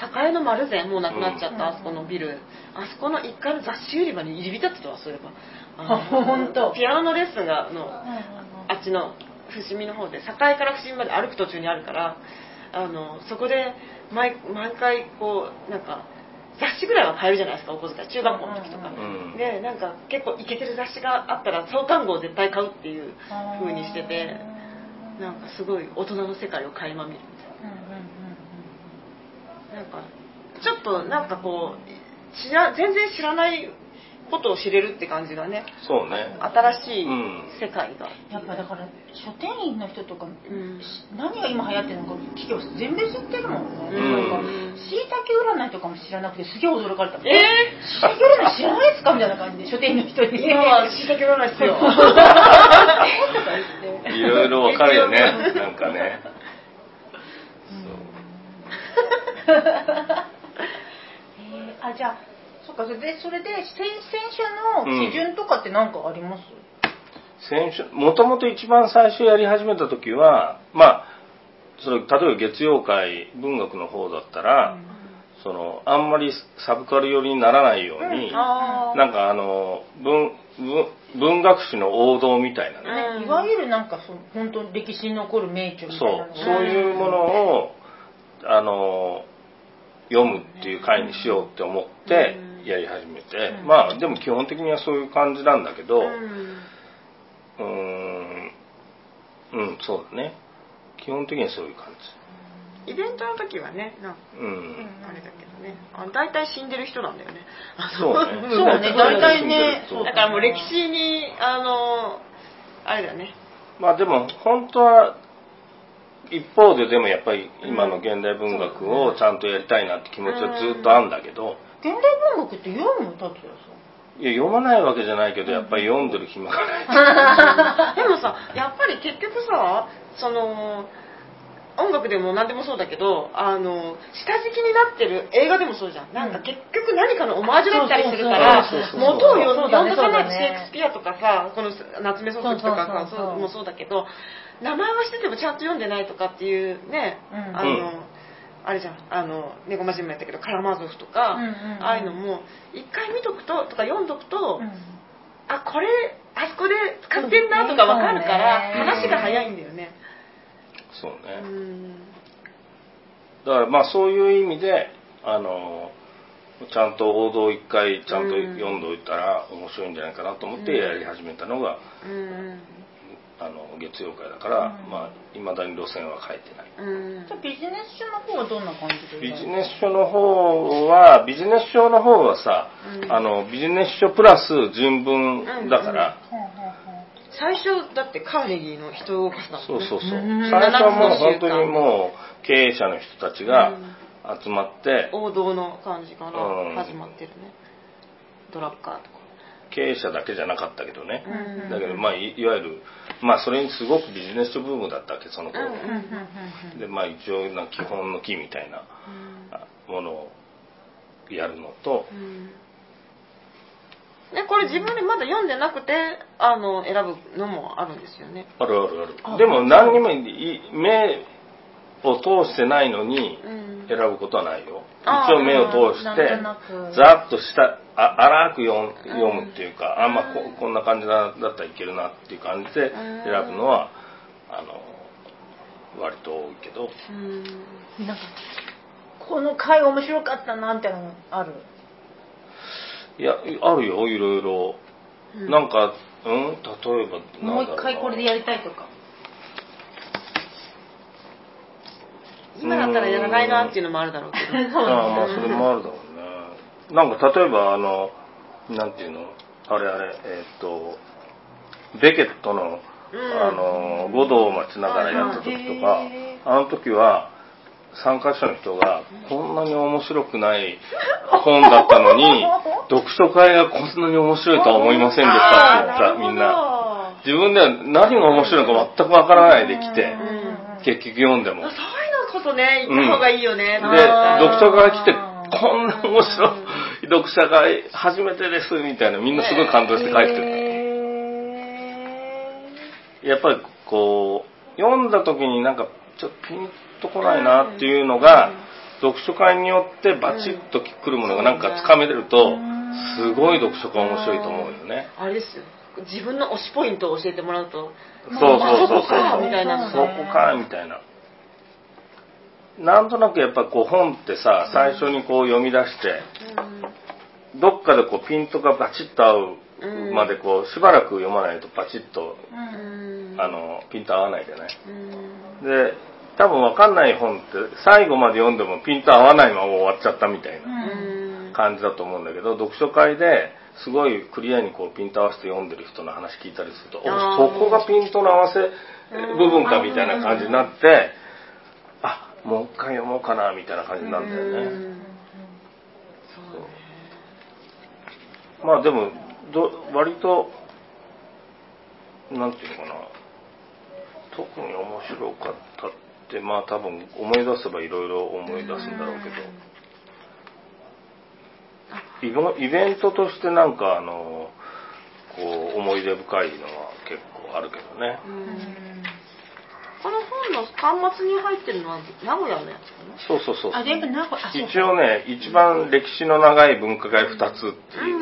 栄の丸善もうなくなっちゃった、うん。あそこのビル。あそこの1階の雑誌売り場に入り浸ってたわそういえば。あ本当。ピアノのレッスンがあのうん。うんうんあっちの伏見の方で栄から伏見まで歩く途中にあるからあのそこで毎毎回こうなんか雑誌ぐらいは買えるじゃないですかお小遣い。中学校の時とか、うんでなんか結構イケてる雑誌があったら創刊号を絶対買うっていう風にしててなんかすごい大人の世界を垣間見るみたいうんうんうんななんかちょっとなんかこう知ら全然知らないことを知れるって感じがね。そうね。新しいうん。世界が、やっぱだから書店員の人とか、うん。し何が今流行ってるのか聞けば全然知ってるもんね、うん。なんかしいたけ占いとかも知らなくてすげえ驚かれたもん。えしいたけ占い知らないですかみたいな感じで書店員の人に。ー、今はしいたけ占い必要。えとか言っていろいろわかるよね。なんかね えーあじゃあそっかそれでそれで選選手の基準とかって何かあります、先週もともと一番最初やり始めた時はまあそれ例えば月曜会文学の方だったら、そのあんまりサブカル寄りにならないように、あー。なんかあの文文文学史の王道みたいなね、うん。いわゆるなんかその本当に歴史に残る名著みたそいうなのが。そういうものをあの読むっていう会にしようって思ってうん。やり始めて、うん。まあでも基本的にはそういう感じなんだけど、うん。うーん、うん、そうだね。基本的にはそういう感イベントの時はねなん。うん。あれだけどね。あ大体死んでる人なんだよね。あそうのね。そうね。大体ねだからもう歴史にあのあれだね。まあでも、本当は、一方ででもやっぱり今の現代文学をちゃんとやりたいなって気持ちはずっとあるんだけど、現代文学って読む達也さ。んいや読まないわけじゃないけどやっぱり読んでる暇がない。でもさやっぱり結局さその音楽でも何でもそうだけどあの下敷きになってる映画でもそうじゃん。なんか結局何かのオマージュだったりするから元を読ん読んどかないシェイクスピアとかさこの夏目漱石とかさそうそうそうそう。そうもそうだけど名前は知っててもちゃんと読んでないとかっていうね、うん。あの、うん。あれじゃん。あの猫マジンもやったけどカラマーゾフとか、うんうんうん。ああいうのも一回見とくととか読んどくと、うん。あこれあそこで使ってんなとかわかるから、話が早いんだよね。そうね、うん。だからまあそういう意味であのちゃんと王道を一回ちゃんと読んでおいたら面白いんじゃないかなと思ってやり始めたのが、うんあの月曜会だから、うん。まあいまだに路線は変えてない。うん。じゃあビジネス書の方はどんな感じで？ビジネス書の方はビジネス書の方はさ、うん。あのビジネス書プラス人文だから、最初だってカーネギーの人を動かすだもんね。そうそうそう。うん。最初はもう本当にもう経営者の人たちがうん。集まって、王道の感じからうん。始まってるね、ドラッカーとか経営者だけじゃなかったけどね、うんだけどまあいいわゆるまあそれにすごくビジネス書ブームだったわけその頃、うんでまあ一応な基本の木みたいなあものをやるのと、うん。ね、これ自分でまだ読んでなくてあの選ぶのもあるんですよね。あるあるある。あでも何にもい目を通してないのにうん。選ぶことはないよ、あ一応目を通してざっとしたあ荒く読むっていうか、あまあここんな感じだだったらいけるなっていう感じで選ぶのはあの割と多いけど。うん。なんかこの回面白かったなみたいなのある？いやあるよいろいろ、うん。なんかうん？例えばもう一回これでやりたいとか今だったらやらないなっていうのもあるだろうけど。ああまあそれもあるだろうね。なんか例えばあのなんていうの？あれあれえーっとベケットのうん。あの五道を待ちながらやった時とかへあの時は参加者の人がこんなに面白くない本だったのに 読書会がこんなに面白いとは思いませんでしたって言ったみんな。な自分では何が面白いのか全くわからないで来てうん。結局読んでもこそね行った方がいいよね、で読書会来てこんな面白い読者会初めてですみたいなみんなすごい感動して帰ってるへやっぱりこう読んだ時になんかちょっとピンとこないなっていうのが、読書会によってバチッとくるものがなんかつかめると、すごい読書会面白いと思うよね。あれですよ。自分の推しポイントを教えてもらうと。そうそうそうそう。そこかみたいな。のそこかみたいな。なんとなくやっぱこう本ってさ、最初にこう読み出して、どっかでこうピントがバチッと合うまでこうしばらく読まないとバチッとあのピント合わないじゃない？うん。で多分わかんない本って最後まで読んでもピント合わないまま終わっちゃったみたいなうん。感じだと思うんだけど読書会ですごいクリアにこうピント合わせて読んでる人の話聞いたりするとそこがピントの合わせ部分かみたいな感じになってあもう一回読もうかなみたいな感じになるんだよね。そうまあでもど割となんていうのかな。特に面白かったってまあ多分思い出せばいろいろ思い出すんだろうけど。イベイベントとしてなんかあのこう思い出深いのは結構あるけどねこの本の端末に入ってるのは名古屋のやつかな？そうそうそう。あ全部名古屋あそう一応ね一番歴史の長い文化会2つっていう、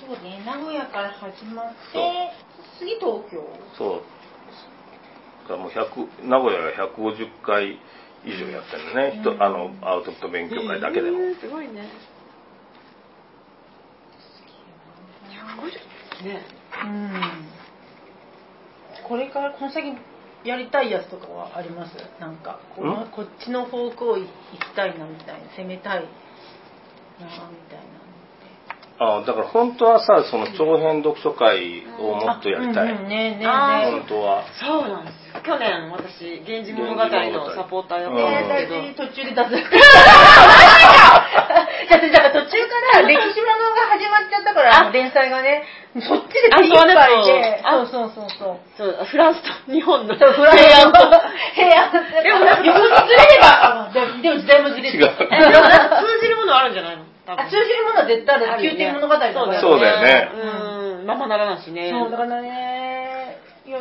そうね名古屋から始まって次東京。そう。だからもう100名古屋が150回以上やってるのね、人あのアウトプット勉強会だけでも。うんすごいね。150ね。うん。これからこの先やりたいやつとかはあります？なんかこのん？こっちの方向行きたいなみたいな攻めたいなみたいなあだから本当はさ、その長編読書会をもっとやりたい。うん。うんねえねえねあえ本当は。そうなんですよ。去年私「源氏物語」のサポーターやったうんんですけど、ねえ途中で脱落。だってだから途中から歴史ものが始まっちゃったから、連載がね、そっちであ手一杯で、そうそうそうそうそう。そう、フランスと日本のそう、フランス平安と。平安。でもなんかずれれば、あでもでも時代もずれる。違うえ、でもなんか通じるものあるんじゃないの？あ、通じるものは絶対ある。宮廷物語とかね。そうだよねうん、ままならないしね。そう、だからね、よ、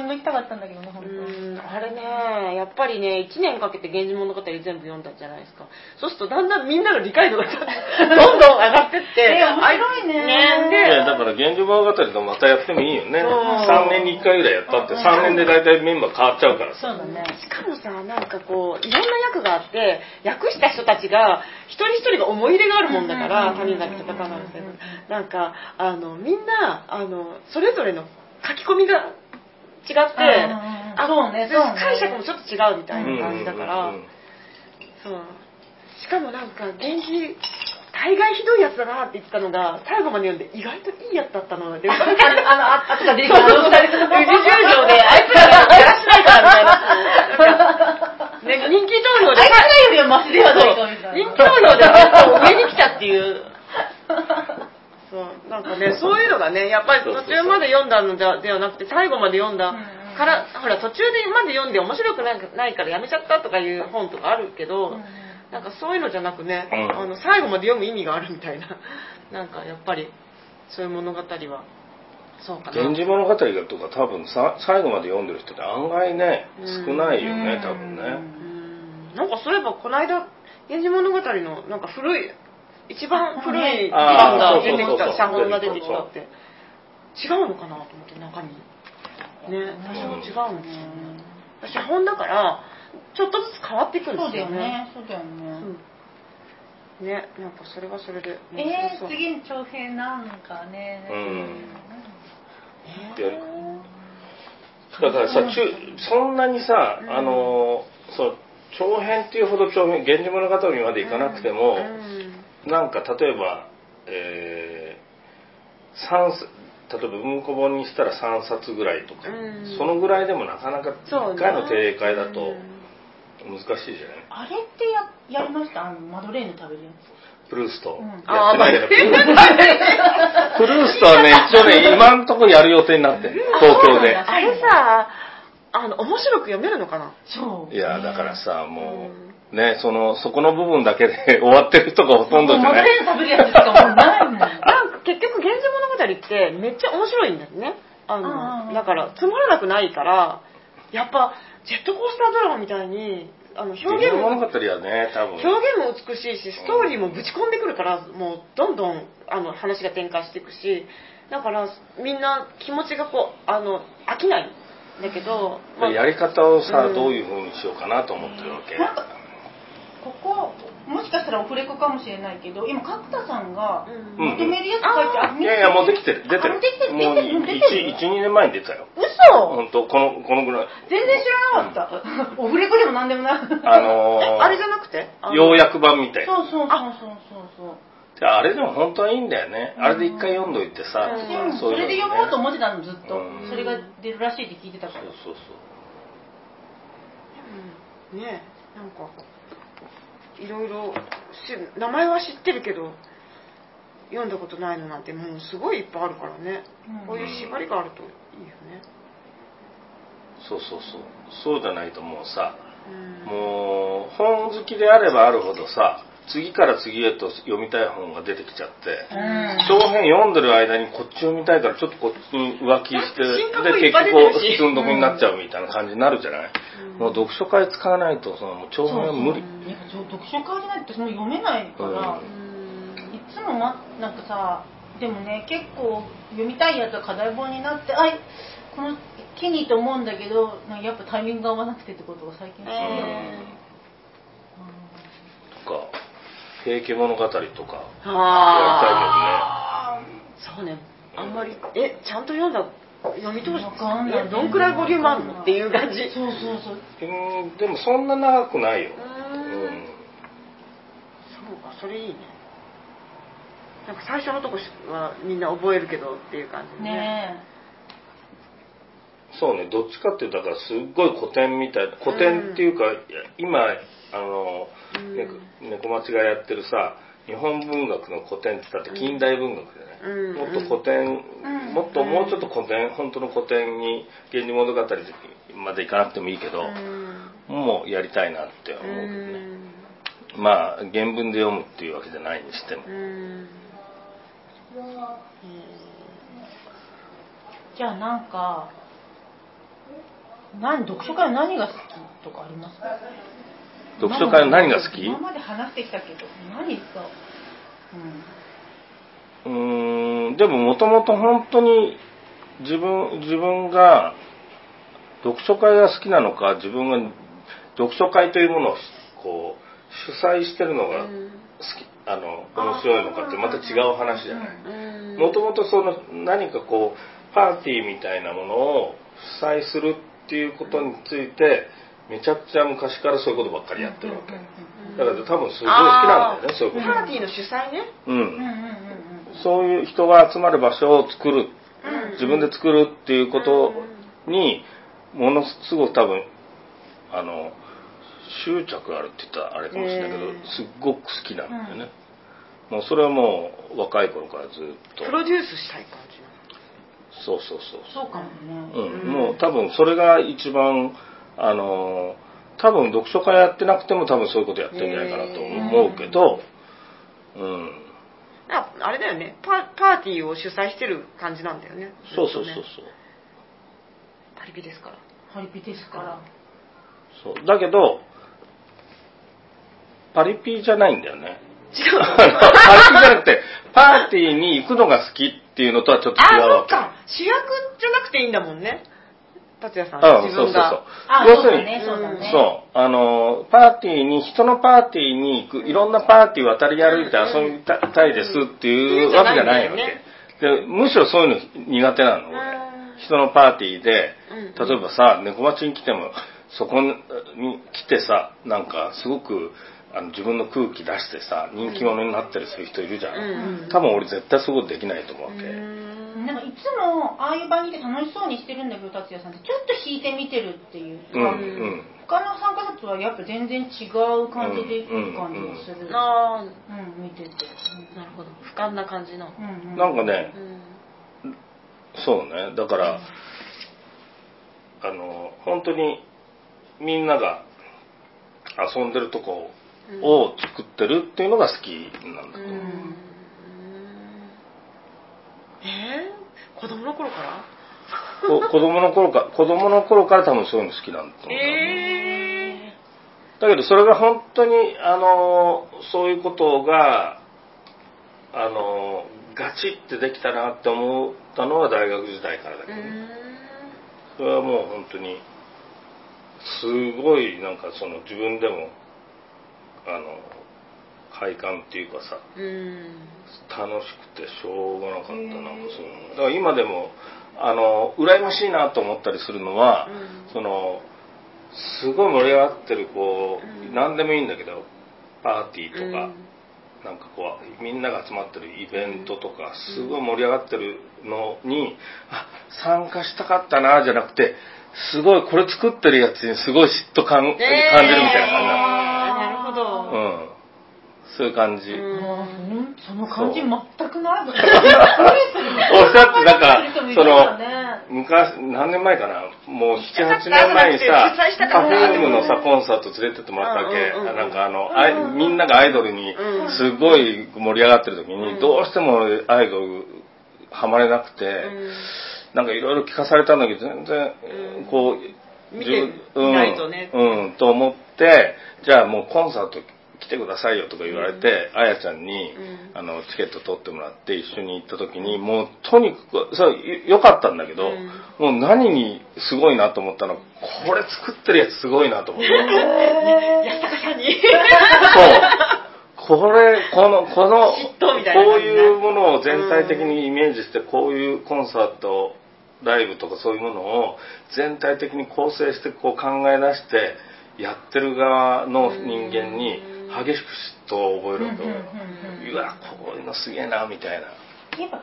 んどきたかったんだけどね、本う当んあれね、やっぱりね、1年かけて源氏物語全部読んだじゃないですか。そうするとだんだんみんなの理解度が どんどん上がってって。え面白いね。ねいで、やだから「源氏物語」とまたやってもいいよね。そう。3年に1回ぐらいやったって3年で大体メンバー変わっちゃうから。さそうだね。しかもさ、なんかこう、いろんな役があって、役した人たちが、一人一人が思い入れがあるもんだから、うん。谷崎とかなんですけどうん、なんか、あの、みんな、あの、それぞれの書き込みが違って、あそうねそうね。解釈もちょっと違うみたいな感じだから、そう。しかもなんか、源氏、大概ひどいやつだなって言ってたのが、最後まで読んで、意外といいやつだった ので、あの、ああとか出てくる。あの二人宇治十条で、あいつらがやらしないからみたいな。ね、人気投票で、あいつらよりはマシではないかみたいな。人気投票で上に来たっていう。そう、なんかね、そういうのがね、やっぱり途中まで読んだのではではなくて、最後まで読んだ。から、ほら、途中でまで読んで面白くないからやめちゃったとかいう本とかあるけど、なんかそういうのじゃなくね、うん。あの最後まで読む意味があるみたいな、なんかやっぱり、そういう物語は、そうかな。源氏物語がとか多分さ最後まで読んでる人って案外ねうん。少ないよね多分ね。うん。なんかそういえばこの間「源氏物語」のなんか古い一番古いあ版がー出てきたそうそうそう写本が出てきたって。違うのかな？と思って中身ね。多少違うんですよね。写本だからちょっとずつ変わっていくんそうですよね。だよね。そうだよね。うん。ね。なんかそれはそれで。面えー、白そう。次の長編なんかね。うん。えやるだからさ中そんなにさあのそう長編っていうほど長編「源氏物語」までいかなくてもうんなんか例えばえー三冊例えば文庫本にしたら3冊ぐらいとかうん。そのぐらいでもなかなかそうね1回の定会だとうん難しいじゃない？あれってややりました？あのマドレーヌ食べるやプルースト、うん。やってないけど。プルーストはね一応ね今んとこやる予定になってる 東京で。あれさあの面白く読めるのかな？つ。そう。いやだからさもうねそのそこの部分だけで 終わってる人がほとんどじゃない？食べるやつしかもうないもん。なんか結局「源氏物語」ってめっちゃ面白いんだよね。あのだからつまらなくないからやっぱジェットコースタードラマみたいにあの表現現も物語はね多分。表現も美しいしストーリーもぶち込んでくるからもうどんどんあの話が展開していくしだからみんな気持ちがこうあの飽きないんだけど、まあやり方をさ、うんどういう風にしようかなと思ってるわけ、なんかここ、もしかしたらオフレコかもしれないけど、今、角田さんがうん。まとめるやつ書いてある。いやいやもうできてる。出てる。あできてるもう出てる。出てる12年前に出てたよ。嘘。本当このこのぐらい。全然知らなかった。オフレコでもなんでもない。あのー あれじゃなくて？あの要約版みたいな。そうそうそうそうそうそう。であれでも本当はいいんだよね。あれで一回読んどいてさ、うん。でもうそれで読もうと思ってたのずっと。うん。それが出るらしいって聞いてたから。そうそう。うん。ねえなんかいろいろし名前は知ってるけど読んだことないのなんてもうすごいいっぱいあるからね、うん。こういう縛りがあるといいよね、そうそうそう。そうじゃないともうさうん。もう本好きであればあるほどさ次から次へと読みたい本が出てきちゃって、うん。長編読んでる間にこっち読みたいからちょっとこっち浮気してで結局るし。積んどくになっちゃうみたいな感じになるじゃない、うん。もう読書会使わないとそのもう長編は無理。そうそう。読書会じゃないと私も読めないから、うん。いつもまなんかさでもね結構読みたいやつは課題本になってあいこの機にと思うんだけどなんかやっぱタイミングが合わなくてってことが最近する。よね、とか「平家物語」とかああそうね。あんまりえちゃんと読んだ読み通しわかんない。えどんくらいボリュームあるのっていう感じ。そうそうそう。うんでもそんな長くないよ、ううん。ん。そうかそれいいね。なんか最初のとこはみんな覚えるけどっていう感じでね。ねそうねどっちかっていうとだからすっごい古典みたいな古典っていうか、いや今あの、うん。町がやってるさ日本文学の古典って言ったって近代文学でね、うん。もっと古典、うん。もっともうちょっと古典本当の古典に「源氏物語」までいかなくてもいいけど、もうやりたいなって思うけどね、まあ原文で読むっていうわけじゃないにしても、じゃあなんか何読書会は何が好きとかありますか？読書会の何が好き？今まで話してきたけど何がうん。うーんでももともと本当に自分自分が読書会が好きなのか自分が読書会というものをこう主催してるのが好き、あの面白いのかってまた違う話じゃない？もともとその何かこうパーティーみたいなものを主催するっていうことについてめちゃくちゃ昔からそういうことばっかりやってるわけ。だから多分すごい好きなんだよねそういうこと。パーティーの主催ね。うん。そういう人が集まる場所を作る。自分で作るっていうことにものすごく多分あの執着あるって言ったらあれかもしれないけどすっごく好きなんだよね、もうそれはもう若い頃からずっと。プロデュースしたい感じそうそうそうそう。かもね。うん、もう多分それが一番あの多分読書会やってなくても多分そういうことやってるんじゃないかなと思うけど、うん、ああれだよね。パパーティーを主催してる感じなんだよね。そうそうそうそう。パリピですから。ハリピですから。そう。だけどパリピじゃないんだよね。違うパリピじゃなくてパーティーに行くのが好きっていうのとはちょっとあそ違うわけ。っか。主役じゃなくていいんだもんね達也さんうん自そうそうそう。分があ要するにそうだねそうだね。そうあのパーティーに人のパーティーに行くいろんなパーティー渡り歩いて遊びたいですっていうわけじゃないわけ、でむしろそういうの苦手なの俺。人のパーティーでうん。例えばさ猫町に来てもそこに来てさなんかすごくあの自分の空気出してさ人気者になったりする人いるじゃん、うんうん多分俺絶対そういうことできないと思うわけ、なんかいつもああいう場にいて楽しそうにしてるんだけど達也さんって。ちょっと引いて見てるっていう。か、うんうん。他の参加者とはやっぱ全然違う感じでいく感じがする、うんあ見てて、あなるほど。俯瞰な感じの。うんうん。なんかねうん。そうね。だから、あの本当にみんなが遊んでるとこを作ってるっていうのが好きなんだと思う、うん。えー、子供の頃から？こ子供の頃か 子供の頃から多分そういうの好きなんだと思う、えだけどそれが本当にあのそういうことがあのガチってできたなって思ったのは大学時代からだけー、ど。ね、うん。それはもう本当にすごいなんかその自分でもあの快感っていうかさうん。楽しくてしょうがなかったなんかそういうのだから今でもあの羨ましいなと思ったりするのは、うん。そのすごい盛り上がってるこう、うん何でもいいんだけどパーティーとか、うん。なんかこうみんなが集まってるイベントとかすごい盛り上がってるのに、あ参加したかったなじゃなくてすごいこれ作ってるやつにすごい嫉妬感,、感じるみたいな感じなあーなるほど、の、うん、そういう感じ、その感じ全くない。おっしゃってなんかびっくりする人もいるよね。昔何年前かな？もう78年前にさパフュームのさコンサート連れてってもらったわけ、うんうんうん。なんかあのあいみんながアイドルにうん。すごい盛り上がってる時に、うん。どうしても俺アイドルハマれなくて、うん。なんかいろいろ聞かされたんだけど全然うん。こう、見てみないとね。うん、うんと思ってじゃあもうコンサート来てくださいよとか言われて、あやちゃんに、うん。あのチケット取ってもらって一緒に行った時にもうとにかくそうよかったんだけど、うん。もう何にすごいなと思ったのこれ作ってるやつすごいなと思って。安高さんに。そう。これこのこのこういうものを全体的にイメージしてこういうコンサートライブとかそういうものを全体的に構成してこう考え出してやってる側の人間に激しく嫉妬を覚えるわけうんうんうんうん。うわこういうのすげえなみたいな。やっぱ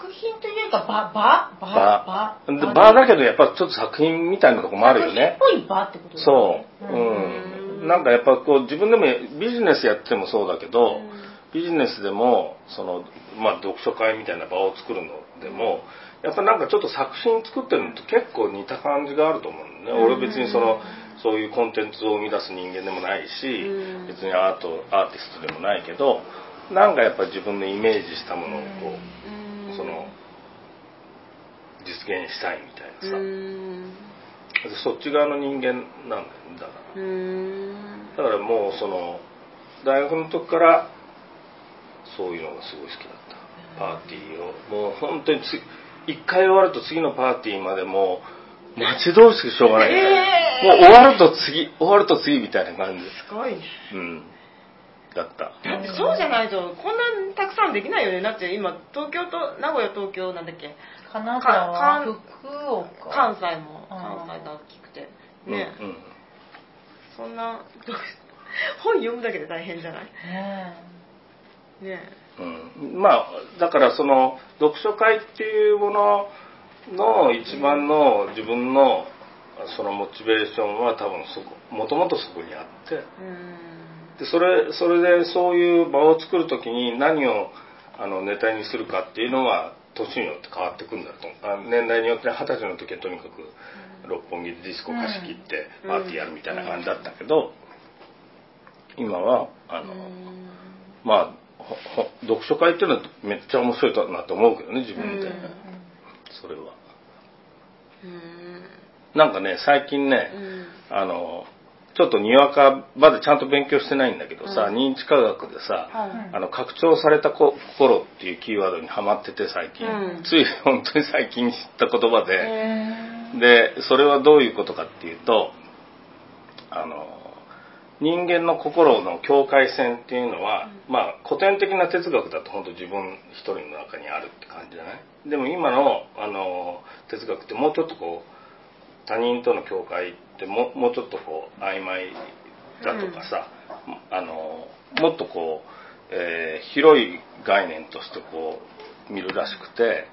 作品というか場場場場で場だけどやっぱちょっと作品みたいなとこもあるよね。作品っぽい場ってことだそう、よねうん、なんかやっぱこう自分でもビジネスやってもそうだけど、ビジネスでもその、まあ、読書会みたいな場を作るのでもやっぱなんかちょっと作品作ってるのと結構似た感じがあると思うんだよね、俺別にそのそういうコンテンツを生み出す人間でもないし、うん。別にアートアーティストでもないけどなんかやっぱり自分のイメージしたものをこう、うん。その実現したいみたいなさ、そっち側の人間なんだよだから。うん。だからもうその大学の時からそういうのがすごい好きだった。パーティーをもう本当につ一回終わると次のパーティーまでもう待ち遠しくしょうがないみたいな、えー。もう終わると次終わると次みたいな感じ。すごい。ねうん。だった。だってそうじゃないとこんなにたくさんできないよね。だって今東京と名古屋東京なんだっけ？金か沢か福岡。関西も関西が大きくて。ね、うんうん。そんな 本読むだけで大変じゃない？ねね。うん、まあだからその読書会っていうものの一番の自分のそのモチベーションは多分そこもともとそこにあって。うん。でそれそれでそういう場を作る時に何をあのネタにするかっていうのは年によって変わってくるんだと。あ年代によって二十歳の時はとにかく六本木でディスコ貸し切ってうん。パーティーやるみたいな感じだったけど今はあの、まあ読書会っていうのはめっちゃ面白いなと思うけどね自分で、うん。それは。うん。なんかね最近ね、うん。あのちょっとにわかまでちゃんと勉強してないんだけどさ、うん。認知科学でさ、はい。あの拡張されたこ心っていうキーワードにハマってて最近、うん。つい本当に最近知った言葉で、へでそれはどういうことかっていうとあの人間の心の境界線っていうのは、まあ古典的な哲学だと本当自分一人の中にあるって感じじゃない？でも今のあの哲学ってもうちょっとこう他人との境界ってももうちょっとこう曖昧だとかさ、あのもっとこう、えー広い概念としてこう見るらしくて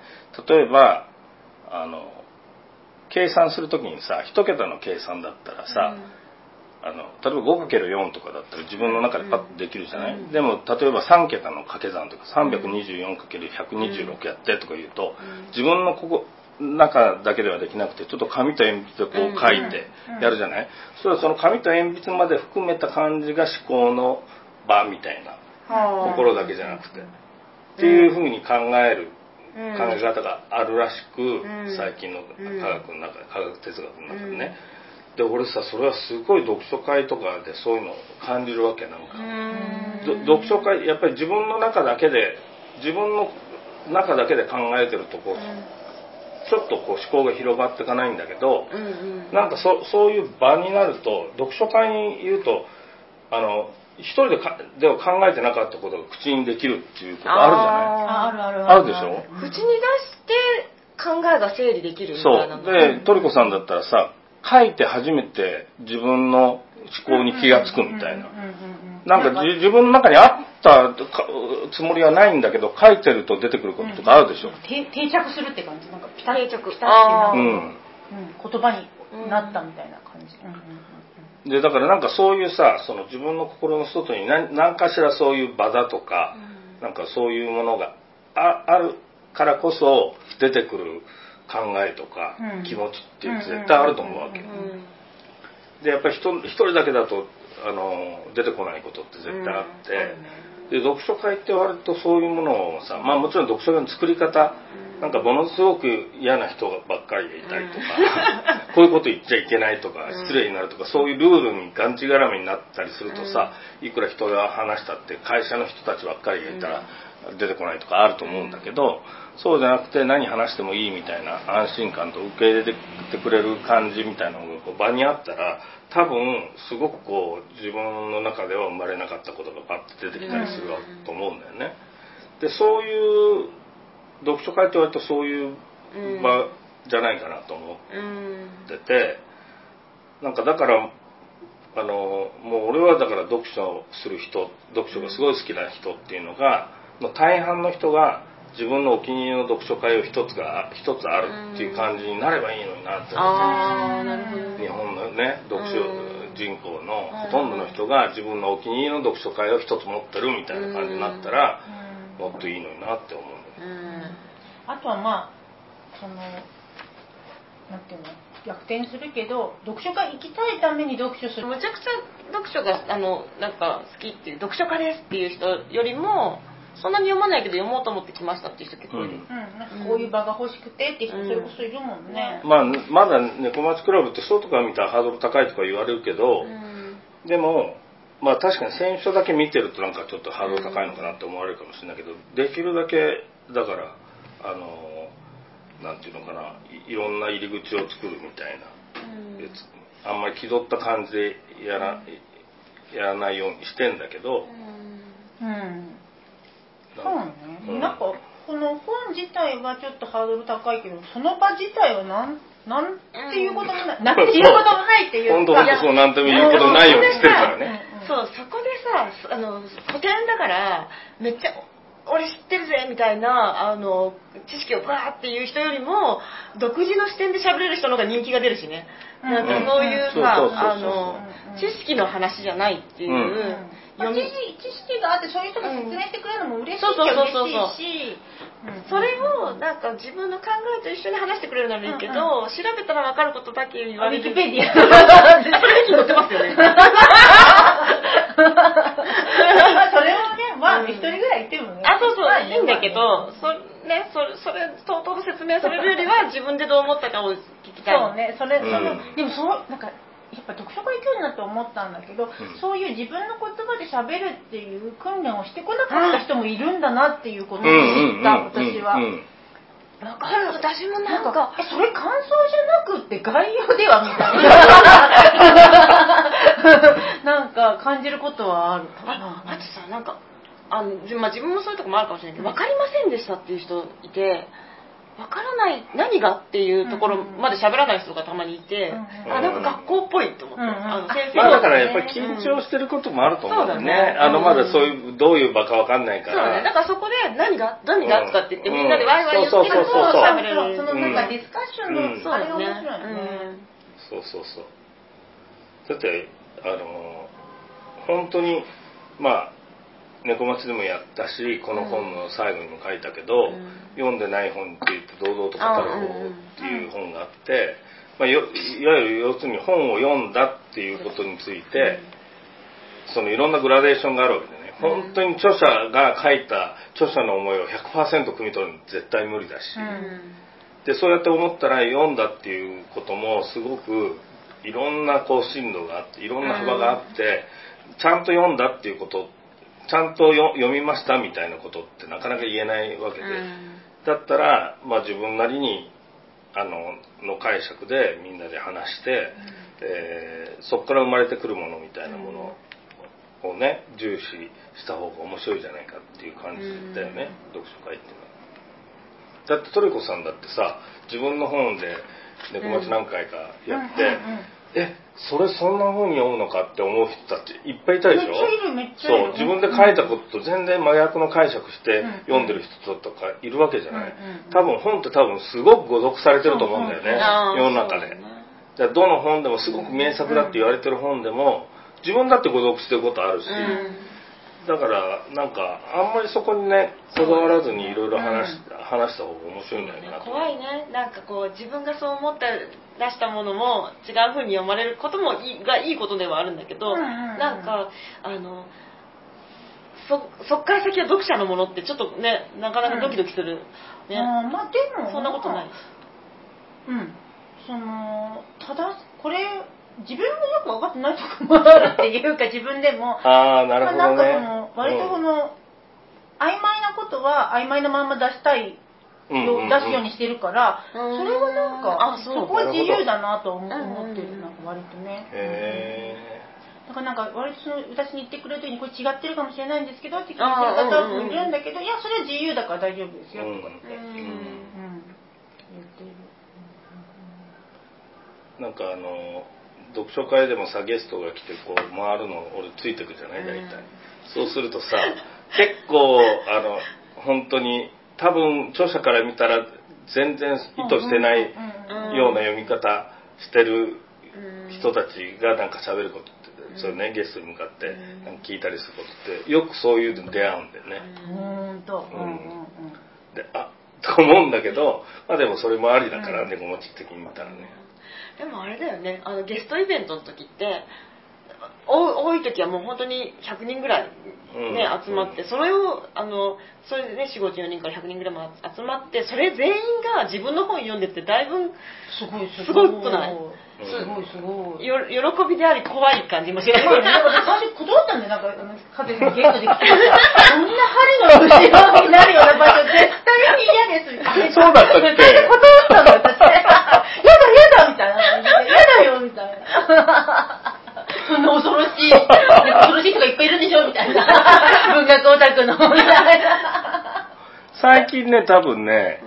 例えばあの計算するときにさ一桁の計算だったらさ、あの例えば 5×4 とかだったら自分の中でパッとできるじゃない、うん。でも例えば3桁の掛け算とか 324×126 やってとか言うと、自分のここ中だけではできなくてちょっと紙と鉛筆でこう書いてやるじゃない、それはその紙と鉛筆まで含めた感じが思考の場みたいなはあ。心だけじゃなくて、っていうふうに考えるうん。考え方があるらしく、ん。最近のうん科学の中で科学哲学の中でね、で俺さそれはすごい読書会とかでそういうのを感じるわけなんか、読書会やっぱり自分の中だけで自分の中だけで考えてるとこう、ちょっとこう思考が広がっていかないんだけど、うんうん。なんかそそういう場になると読書会に言うとあの一人でかでは考えてなかったことが口にできるっていうことあるじゃない？ああるある。あるでしょ？口に出して考えが整理できるみたそいなう。でトリコさんだったらさ書いて初めて自分の思考に気がつくみたいな。うんうんうんうんなんかじ自分の中にあったかつもりはないんだけど書いてると出てくることとかあるでしょ。定定着するって感じ？なんかピタッ定着。ピタッてうん。うん。言葉になったみたいな感じ、うんうんうんでだからなんかそういうさその自分の心の外に何何かしらそういう場だとか、なんかそういうものがああるからこそ出てくる考えとかうん。気持ちっていうの絶対あると思うわけ、うんうん。でやっぱり一人一人だけだとあの出てこないことって絶対あって、で読書会って割とそういうものをさまあもちろん読書会の作り方なんかものすごく嫌な人ばっかりがいたりとか、こういうこと言っちゃいけないとか失礼になるとかそういうルールにがんじがらめになったりするとさ、いくら人が話したって会社の人たちばっかりがいたら出てこないとかあると思うんだけど、そうじゃなくて何話してもいいみたいな安心感と受け入れてくれる感じみたいなのがこう場にあったら多分すごくこう自分の中では生まれなかったことがバッと出てきたりすると思うんだよね。でそういう読書会って割とそういう場じゃないかなと思うんっててなんかだからあのもう俺はだから読書をする人読書がすごい好きな人っていうのがの大半の人が自分のお気に入りの読書会を一つが一つあるっていう感じになればいいのになって。思って日本のね読書うん。人口のほとんどの人が自分のお気に入りの読書会を一つ持ってるみたいな感じになったらうん。もっといいのになって思うあとはまあそのなんていうの？逆転するけど読書会行きたいために読書する。むちゃくちゃ読書があのなんか好きっていう読書家ですっていう人よりもそんなに読まないけど読もうと思って来ましたっていう人結構いる、うん、なんかこういう場が欲しくてって人それこそいるもんね、どまあまだ猫町クラブって外から見たらハードル高いとか言われるけど、うん。でもまあ確かに選手だけ見てるとなんかちょっとハードル高いのかなって思われるかもしれないけどできるだけだからあのなんていうのかないいろんな入り口を作るみたいなあんまり気取った感じでやらやらないようにしてんだけど、うんそうなんかね、うん。なんかこの本自体はちょっとハードル高いけどその場自体はなんなんていうこともない、なんていうこともないっていう本当本当そうなんとも言うことないようにしてるからね。そうそこでさあの古典だからめっちゃ俺知ってるぜみたいなあの知識をバーっていう人よりも独自の視点で喋れる人の方が人気が出るしね、うんなんかそういううんさあのうん知識の話じゃないっていう、うんまあ、知読み識知識があってそういう人が説明してくれるのも嬉しいっちそうゃそうそうそう。嬉しいし。うん。それをなんか自分の考えと一緒に話してくれるならいいけど、うん調べたら分かることだけ言ウィわれる。キペディアそれに載ってますよね。まあそれをねまあうん一人ぐらい言ってもね。あそうそう。まあいいんだけどそ,、ね、それそれとうとうと説明されるよりは自分でどう思ったかを聞きたい。そうねそれ、うん。そのでもそうなんかやっぱ読書会行くようになって思ったんだけど、んそういう自分の言葉で喋るっていう訓練をしてこなかった人もいるんだなっていうことを知った、私は。うんわかる？私もななんんかか、え、それ感想じゃなくって概要ではみたいな。なんか感じることはある。ああとさなんかあの、じまあ、自分もそういうとこもあるかもしれないけど分かりませんでしたっていう人いて分からない何がっていうところまで喋らない人がたまにいて、うんあなんか学校っぽいと思って、うんあの先生。まあだからねやっぱり緊張してることもあると思うんだよね。そうだね。あのまだそういうどういう場かわかんないかそうだね。ら。だからそこで何が何がとかって言ってうんみんなでワイワイ言ってるとそうそうそう。そう喋れるそのなんかディスカッションの、うんそうだあれが面ね白いよね。そうそうそう。だってあの本当にまあ猫町でもやったしこの本の最後にも書いたけど、うん読んでない本って言って堂々と語る方っていう本があって、まあ、よいわゆる要するに本を読んだっていうことについて、そのいろんなグラデーションがあるわけでね、うん。本当に著者が書いた著者の思いを100%汲み取るの絶対無理だし、うん。でそうやって思ったら読んだっていうこともすごくいろんなこう進路があっていろんな幅があって、ちゃんと読んだっていうことちゃんとよ読みましたみたいなことってなかなか言えないわけで、だったら、まあ、自分なりにあのの解釈でみんなで話して、えーそこから生まれてくるものみたいなものをね重視した方が面白いじゃないかっていう感じだよね、読書会っていうのは。だってトリコさんだってさ自分の本で猫町何回かやって、うんうんうんえそれそんな風に読むのかって思う人たちいっぱいいたでしょ？そう自分で書いたことと全然真逆の解釈してうん。読んでる人とかいるわけじゃない、多分本って多分すごく誤読されてると思うんだよね、世の中で、ね。どの本でもすごく名作だって言われてる本でも自分だって誤読してることあるし、だからなんかあんまりそこにねこだわらずにいろいろ話し,、話した方が面白いんじゃないかなと。怖いね。なんかこう自分がそう思って出したものも違う風に読まれることもいいがいいことではあるんだけど、うんうんうん。なんかあのそそっから先は読者のものってちょっとねなかなかドキドキする、ね。あーまあでもそんなことない。うん。そのただこれ自分もよく分かってないとこもあるっていうか自分でも。ああなるほどね、まあ、なんかその割とこの、曖昧なことは曖昧なまま出したいうんよ、うんうん。出すようにしてるから、うん。それはなんかあそうこは自由だなと思ってる、うんなんか割とね。へだからなんか割とその私に言ってくれる時にこれ違ってるかもしれないんですけどって聞いてる方もうんうんうんいるんだけど、いやそれは自由だから大丈夫ですよとかって、ううんん。言っているえなんかあの読書会でもさゲストが来てこう回るの俺ついてくじゃない？大体、うんそうするとさ結構あの本当に多分著者から見たら全然意図してないような読み方してる人たちがなんか喋ることって、そうねゲストに向かって聞いたりすることってよくそういうのに出会うんだよね、ほんと。うん。うんうん。であと思うんだけどまあでもそれもありだから、うん。猫持ち的に見たらねでもあれだよね。あのゲストイベントの時ってお多い時はもう本当に100人ぐらい、ねうん。集まってそれをあのそれでね4 5 4人から100人ぐらいも集まってそれ全員が自分の本読んでってだいぶすごいすごい。くない？すごいすごい。よ喜びであり怖い感じもしない。なんか最初断ったんで、なんか、あの、風にゲストで来てさ、そんな針の後ろになるような場所、絶対に嫌です、みたいな。そうだったっけ？断ったの、私。たいな感じで。やだよ、みたいな。そんな恐ろしい、恐ろしい人がいっぱいいるんでしょ、みたいな。文学オタクの、みたいな。最近ね多分ね、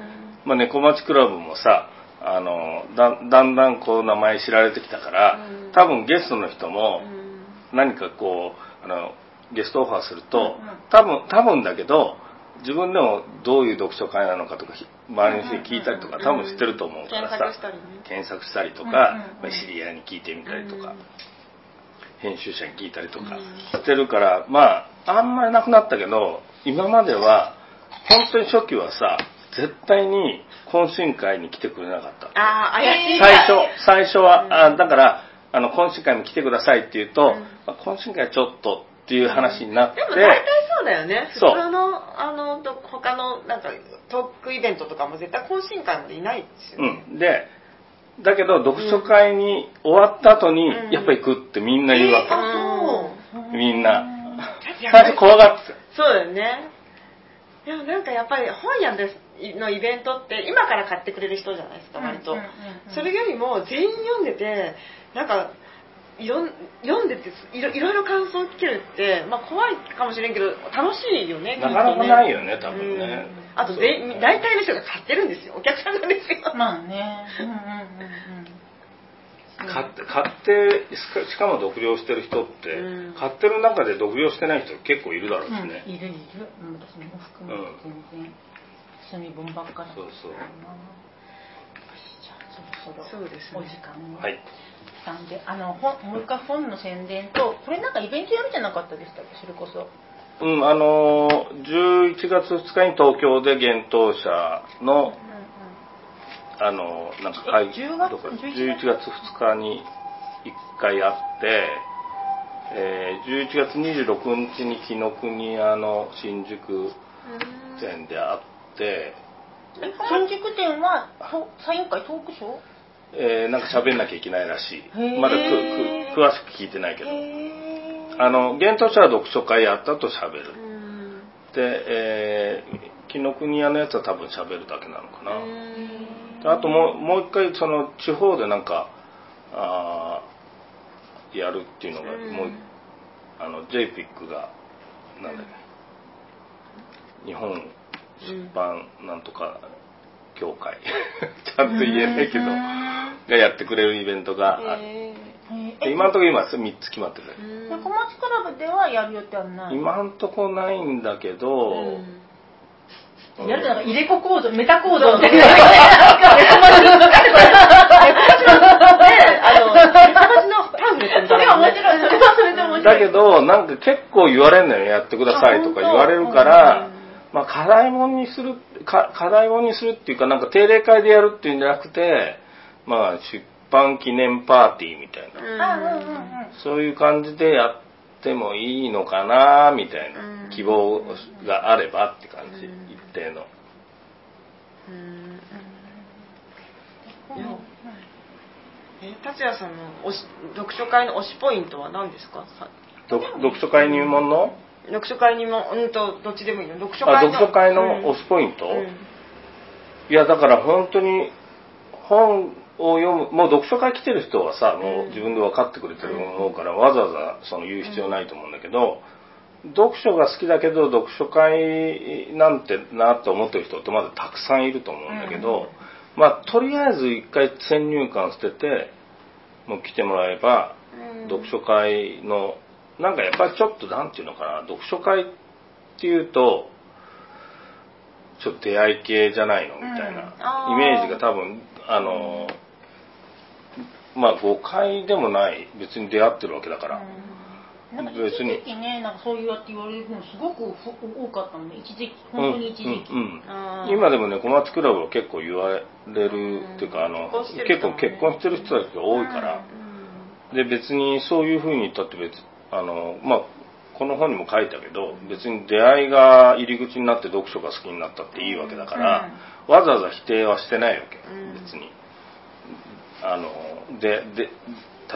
まあ、猫町クラブもさあのだだんだんこう名前知られてきたから、うん多分ゲストの人もうん何かこうあのゲストオファーすると、うんうん多分多分だけど自分でもどういう読書会なのかとかひ周りの人に聞いたりとか、うん多分知ってると思うからさ、検索したりね。検索したりとか、まあ知り合いに聞いてみたりとか、うん編集者に聞いたりとかうん。してるから、まああんまりなくなったけど今までは本当に初期はさ絶対に懇親会に来てくれなかった。ああ怪しい。最初最初は、うん。あだからあの懇親会も来てくださいって言うと、うん。まあ懇親会ちょっとっていう話になって、でも大体そうだよね。普そう。通のあのど他のなんかトークイベントとかも絶対懇親会までいないですよね、うん、でだけど読書会に終わった後に、うん。やっぱ行くってみんな言うわけ、あ、そう。みんな。最初怖がってた。そうだよね。でもなんかやっぱり本屋ですのイベントって今から買ってくれる人じゃないですか割と、うんうんうんうん。それよりも全員読んでてなんかいろん読んでていろいろいろ感想聞けるって、まあ、怖いかもしれんけど楽しいよねなかなかないよね多分ね。うん。あとで大体の人が買ってるんですよお客さんなんですよ、まあね。うんうんうん 買って買ってしかしかも読了してる人って、うん。買ってる中で読了してない人結構いるだろうしうん。ね、いるいる。うん私も含めて全然。住み本ばっかだったそうそうそろそろそうですね。お時間にはい。んで、あの本もう一回本の宣伝とこれなんかイベントやるじゃなかったでしたっけ？それこそ。うんあのー11月2日に東京で幻冬者のあのーなんか会え10月どこか11 11月2日に1回あって、えー11月26日に紀ノ国屋の新宿店であって、新宿店はとサイン会トークショー？えーなんか喋んなきゃいけないらしい。まだくく詳しく聞いてないけど。へあの幻冬者は読書会やったと喋る。うん。で、えー紀ノ国屋のやつは多分喋るだけなのかな、であともうもう一回その地方でなんかあーやるっていうのがうん。もうあの JPIC がなんだっけ。日本出版なんとか協会。ちゃんと言えないけど。がやってくれるイベントがあってへえで今のところ今3つ決まってるー小町クラブではやる予定はない。今んとこないんだけど、うん。やるじゃなんか入れ子コードメタコードみたいな。あの、友達のパンフレット面白いそれはそれで面白いだけどなんか結構言われるのよ。やってくださいとか言われるから、まあ、課題もんにするか課題もんにするっていうかなんか定例会でやるっていうんじゃなくて、まあ、出版記念パーティーみたいな、そういう感じでやってもいいのかなみたいうん。な希望があればって感じ、うん。一定の。え達也さんの読書会の推しポイントは何ですか？読書会入門の？読書会にもうんとどっちでもいいよ読書あ会の。読書会の推しポイント、うん。いやだから本当に本を読むもう読書会来てる人はさもう自分で分かってくれてると思うからわざわざその言う必要ないと思うんだけど、読書が好きだけど読書会なんてなと思ってる人ってまだたくさんいると思うんだけど、まあとりあえず一回先入観捨ててもう来てもらえば、うん。読書会のなんかやっぱりちょっとなんていうのかな読書会っていうとちょっと出会い系じゃないのみたいな。イメージが多分あのまあ誤解でもない。別に出会ってるわけだから、なんか一別に時期ね、なんかそういって言われるのすごく多かったのね。一時期、本当に一時期。うんうん今でもね小松クラブは結構言われるっていうかあの結婚してる結構結婚してる人たちが多いから、で別にそういうふうに言ったって別あのまあこの本にも書いたけど別に出会いが入り口になって読書が好きになったっていいわけだから、わざわざ否定はしてないわけ、うん。別に。あのでで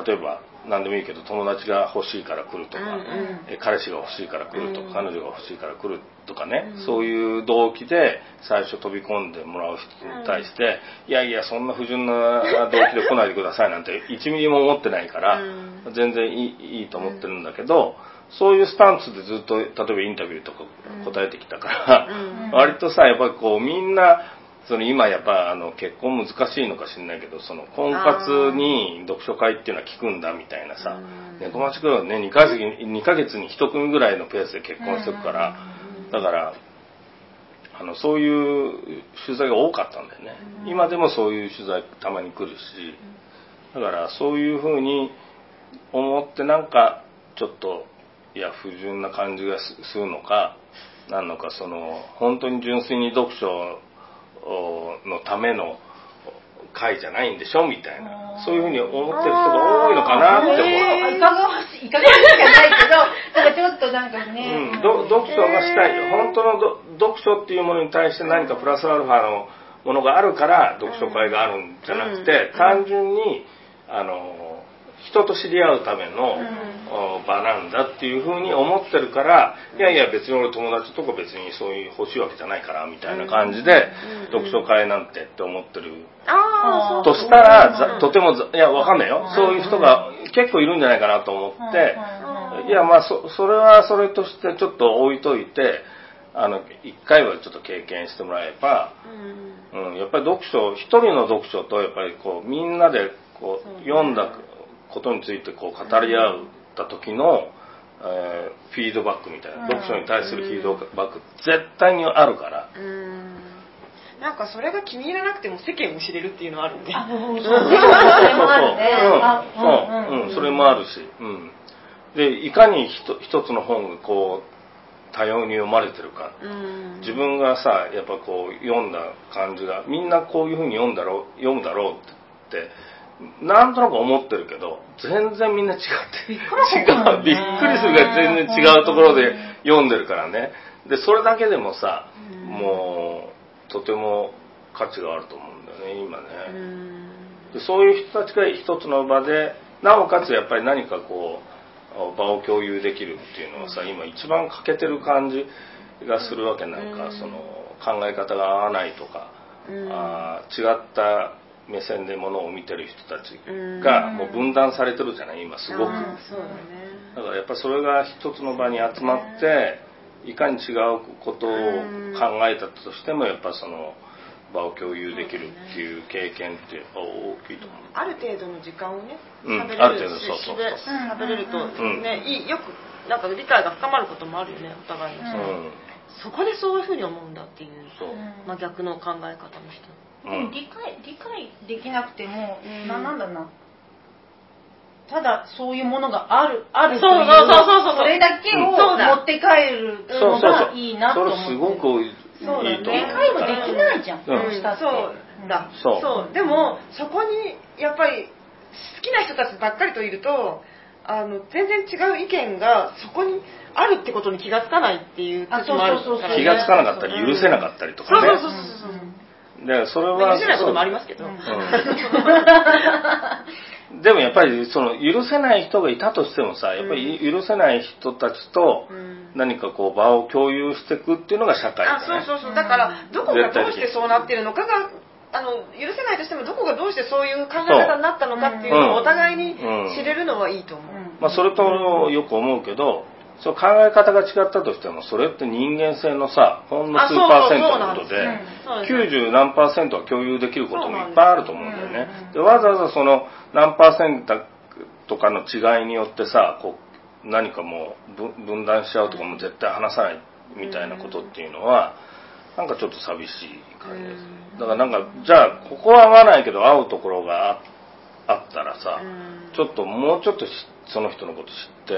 例えば何でもいいけど友達が欲しいから来るとか、うんうん。え彼氏が欲しいから来るとか、うん。彼女が欲しいから来るとかね、うん。そういう動機で最初飛び込んでもらう人に対して、いやいやそんな不純な動機で来ないでくださいなんて1ミリも思ってないから、うん全然いいいいと思ってるんだけど、そういうスタンスでずっと例えばインタビューとか答えてきたから、うん。割とさやっぱりこうみんなその今やっぱあの結婚難しいのか知んないけどその婚活に読書会っていうのは聞くんだみたいなさうん。猫町くんはね2ヶ月に2ヶ月に1組ぐらいのペースで結婚してるからだからあのそういう取材が多かったんだよね。今でもそういう取材たまに来るしだからそういうふうに思ってなんかちょっといや不純な感じがすするのかなんのかその本当に純粋に読書のための会じゃないんでしょみたいな。そういうふうに思ってる人が多いのかなって思う。えーいかがわしい、いかがわしいじゃないけど、なんかちょっとなんかね。うん、ど読書がしたい、本当のど読書っていうものに対して何かプラスアルファのものがあるから読書会があるんじゃなくて、うん。単純にあの人と知り合うための、場なんだっていうふうに思ってるから、いやいや別に俺友達とか別にそういう欲しいわけじゃないからみたいな感じで、うん。読書会なんてって思ってる。としたら、ざとてもざいやわかんないよ、うん。そういう人が結構いるんじゃないかなと思って、うん。いやまあそそれはそれとしてちょっと置いといてあの一回はちょっと経験してもらえば、うん。うん、やっぱり読書一人の読書とやっぱりこうみんなでこう読んだことについてこう語り合った時の、えーフィードバックみたいな、うん。読書に対するフィードバック絶対にあるから、うん。なんかそれが気に入らなくても世間を知れるっていうのはあるねあ、そうそう。それもあるね。あそう、うん、それもあるし、うん。で、いかにひと一つの本がこう、多様に読まれてるか。うん。自分がさ、やっぱこう、読んだ感じが、みんなこういうふうに読んだろう、読むだろうって、なんとなく思ってるけど、全然みんな違って、びっくりするも違う、びっくりするぐらい全然違うところで読んでるからね。で、それだけでもさ、うん。もう、とても価値があると思うんだよね、今ね。うん。でそういう人たちが一つの場でなおかつやっぱり何かこう場を共有できるっていうのはさ今一番欠けてる感じがするわけ。なんか、うん。その考え方が合わないとか、うん。あー違った目線でものを見てる人たちがうん。もう分断されてるじゃない今すごく、だね。だからやっぱりそれが一つの場に集まっていかに違うことを考えたとしてもやっぱその場を共有できるっていう経験って大きいと思う。ある程度の時間をねうん喋ある程度れるしそうそう。そう喋れるとうん。ねいいよくなんか理解が深まることもあるよねお互いのさうん。そこでそういうふうに思うんだっていう。そう。まあ逆の考え方の人うん。理解理解できなくても、うん。ななんだな。ただそういうものがあるあるというそうそうそうそうそう。それだけを持って帰るのがいいなと思って。それすごくそうだね。理解もできないじゃん、うん。したって。そう。だそう。でもそこにやっぱり好きな人たちばっかりといるとあの全然違う意見がそこにあるってことに気がつかないっていう時もあるあそうそうそうからね気がつかなかったり許せなかったりとかね。そうそうそうそうそうでそれまあは許せないこともありますけど、うん。うん。でもやっぱりその許せない人がいたとしてもさやっぱり許せない人たちとうん。何かこう場を共有していくっていうのが社会だあそうねそうそう。だからどこがどうしてそうなってるのかがあの許せないとしてもどこがどうしてそういう考え方になったのかっていうのをお互いに知れるのはいいと思う、うん。まあ、それとよく思うけどそう考え方が違ったとしてもそれって人間性のさほんの数パーセントのことでそうなんです90何パーセントは共有できることもいっぱいあると思うんだよね。うんでわざわざその何パーセントとかの違いによってさこう何かもう分分断しちゃうとかも絶対話さないみたいなことっていうのはなんかちょっと寂しい感じです。うん。だからなんかじゃあここは合わないけど合うところがあったらさ、うん。ちょっともうちょっとしその人のこと知って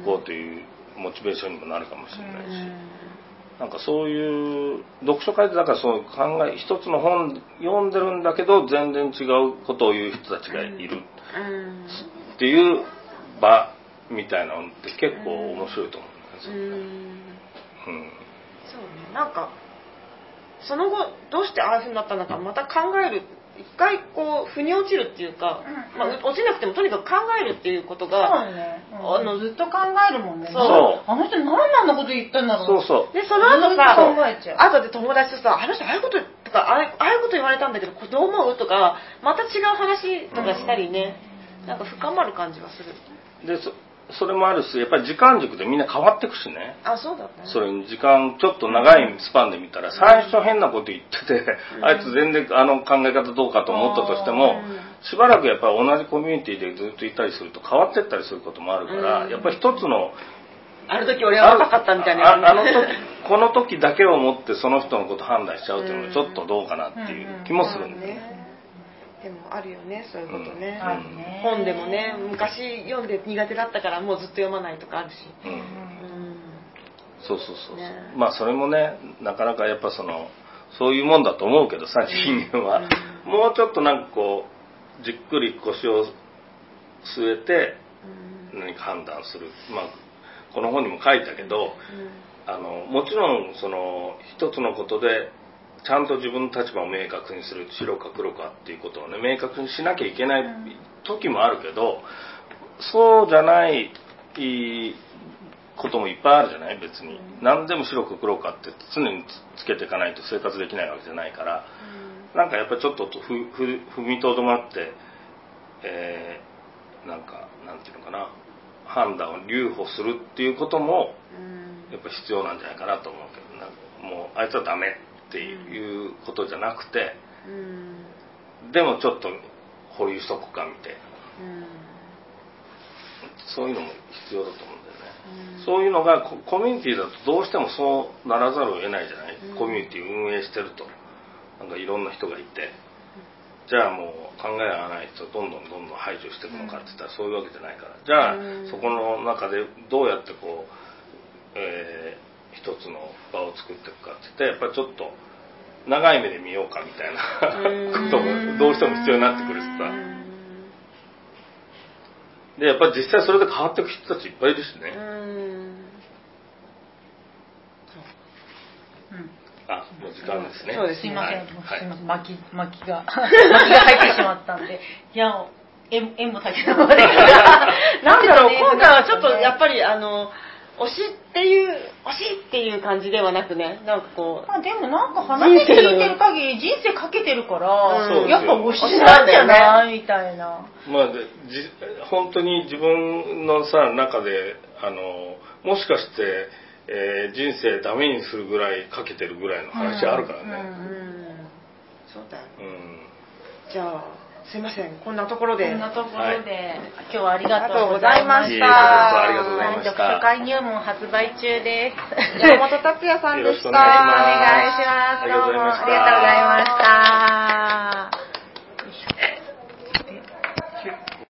いこうというモチベーションにもなるかもしれないし、うんなんかそういう読書会ってだからそういう考え一つの本読んでるんだけど全然違うことを言う人たちがいる。うん。っていう場みたいなのって結構面白いと思うんですよ、うん。うん。そうね。なんかその後どうしてああいうふうになったのかまた考える一回こう腑に落ちるっていうか、うん。まあ、落ちなくてもとにかく考えるっていうことそうがね、あのずっと考えるもんね。そう。あの人何であんなこと言ったんだろそうそう。でその後さと考えちゃう。後で友達とさ「あの人ああいうこととかああああいうこと言われたんだけどこれどう思う?」とかまた違う話とかしたりね、なんか深まる感じがする。でそそれもあるしやっぱり時間軸でみんな変わっていくしね。あそうだね。それに時間ちょっと長いスパンで見たら最初変なこと言ってて、あいつ全然あの考え方どうかと思ったとしてもうん。しばらくやっぱり同じコミュニティでずっといたりすると変わってったりすることもあるから、うん。やっぱり一つのある時俺は若かったみたいな。あの時この時だけをもってその人のこと判断しちゃうっていうのはちょっとどうかなっていう気もするんだよね。ねでもあるよねそういうことね、うん。本でもね昔読んで苦手だったからもうずっと読まないとかあるし。うん。うん。そうそうそうね。まあそれもねなかなかやっぱそのそういうもんだと思うけどさ人間は、もうちょっとなんかこうじっくり腰を据えてうん。何か判断する。まあこの本にも書いたけどあのもちろんその一つのことでちゃんと自分の立場を明確にする白か黒かっていうことをね明確にしなきゃいけない時もあるけどそうじゃないこともいっぱいあるじゃない？別に。何でも白か黒かって常につけていかないと生活できないわけじゃないから。なんかやっぱりちょっとふふ踏みとどまって、えーなんかなんていうのかな？判断を留保するっていうこともうん。やっぱ必要なんじゃないかなと思うけどなもうあいつはダメっていうことじゃなくてうん。でもちょっと保留しとくかみたいな。うん。そういうのも必要だと思うんだよね、うん。そういうのがココミュニティだとどうしてもそうならざるを得ないじゃない、うん。コミュニティ運営してると。なんかいろんな人がいて。じゃあもう考え合わない人をどんどんどんどん排除していくのかって言ったらそういうわけじゃないから。じゃあうん。そこの中でどうやってこう、えー一つの場を作っていくかって言ってやっぱりちょっと長い目で見ようかみたいなうん。こともどうしても必要になってくるしさでやっぱり実際それで変わっていく人たちいっぱいいるしね、あもう時間ですね。そうですすいません、すいません、巻き、巻きが、巻きが入ってしまったんで、いや、縁縁も竹のまで。なんだろう、ね。今回はちょっとやっぱりあの、推しっていう、推しっていう感じではなくね、なんかこう、まあでもなんか話聞いてる限り人生かけてるから、うんやっぱ推しなんじゃないみたいな。まあでじ本当に自分のさ中であのもしかして、えー人生ダメにするぐらいかけてるぐらいの話あるからうねん、そうだよ。うん、じゃあ、すいません、こんなところで。こんなところで、はい今日はありがとうございました。ありがとうございました読書会入門発売中です。山本達也さんでした。よろしくお願いしますお願いします。どうもありがとうございました。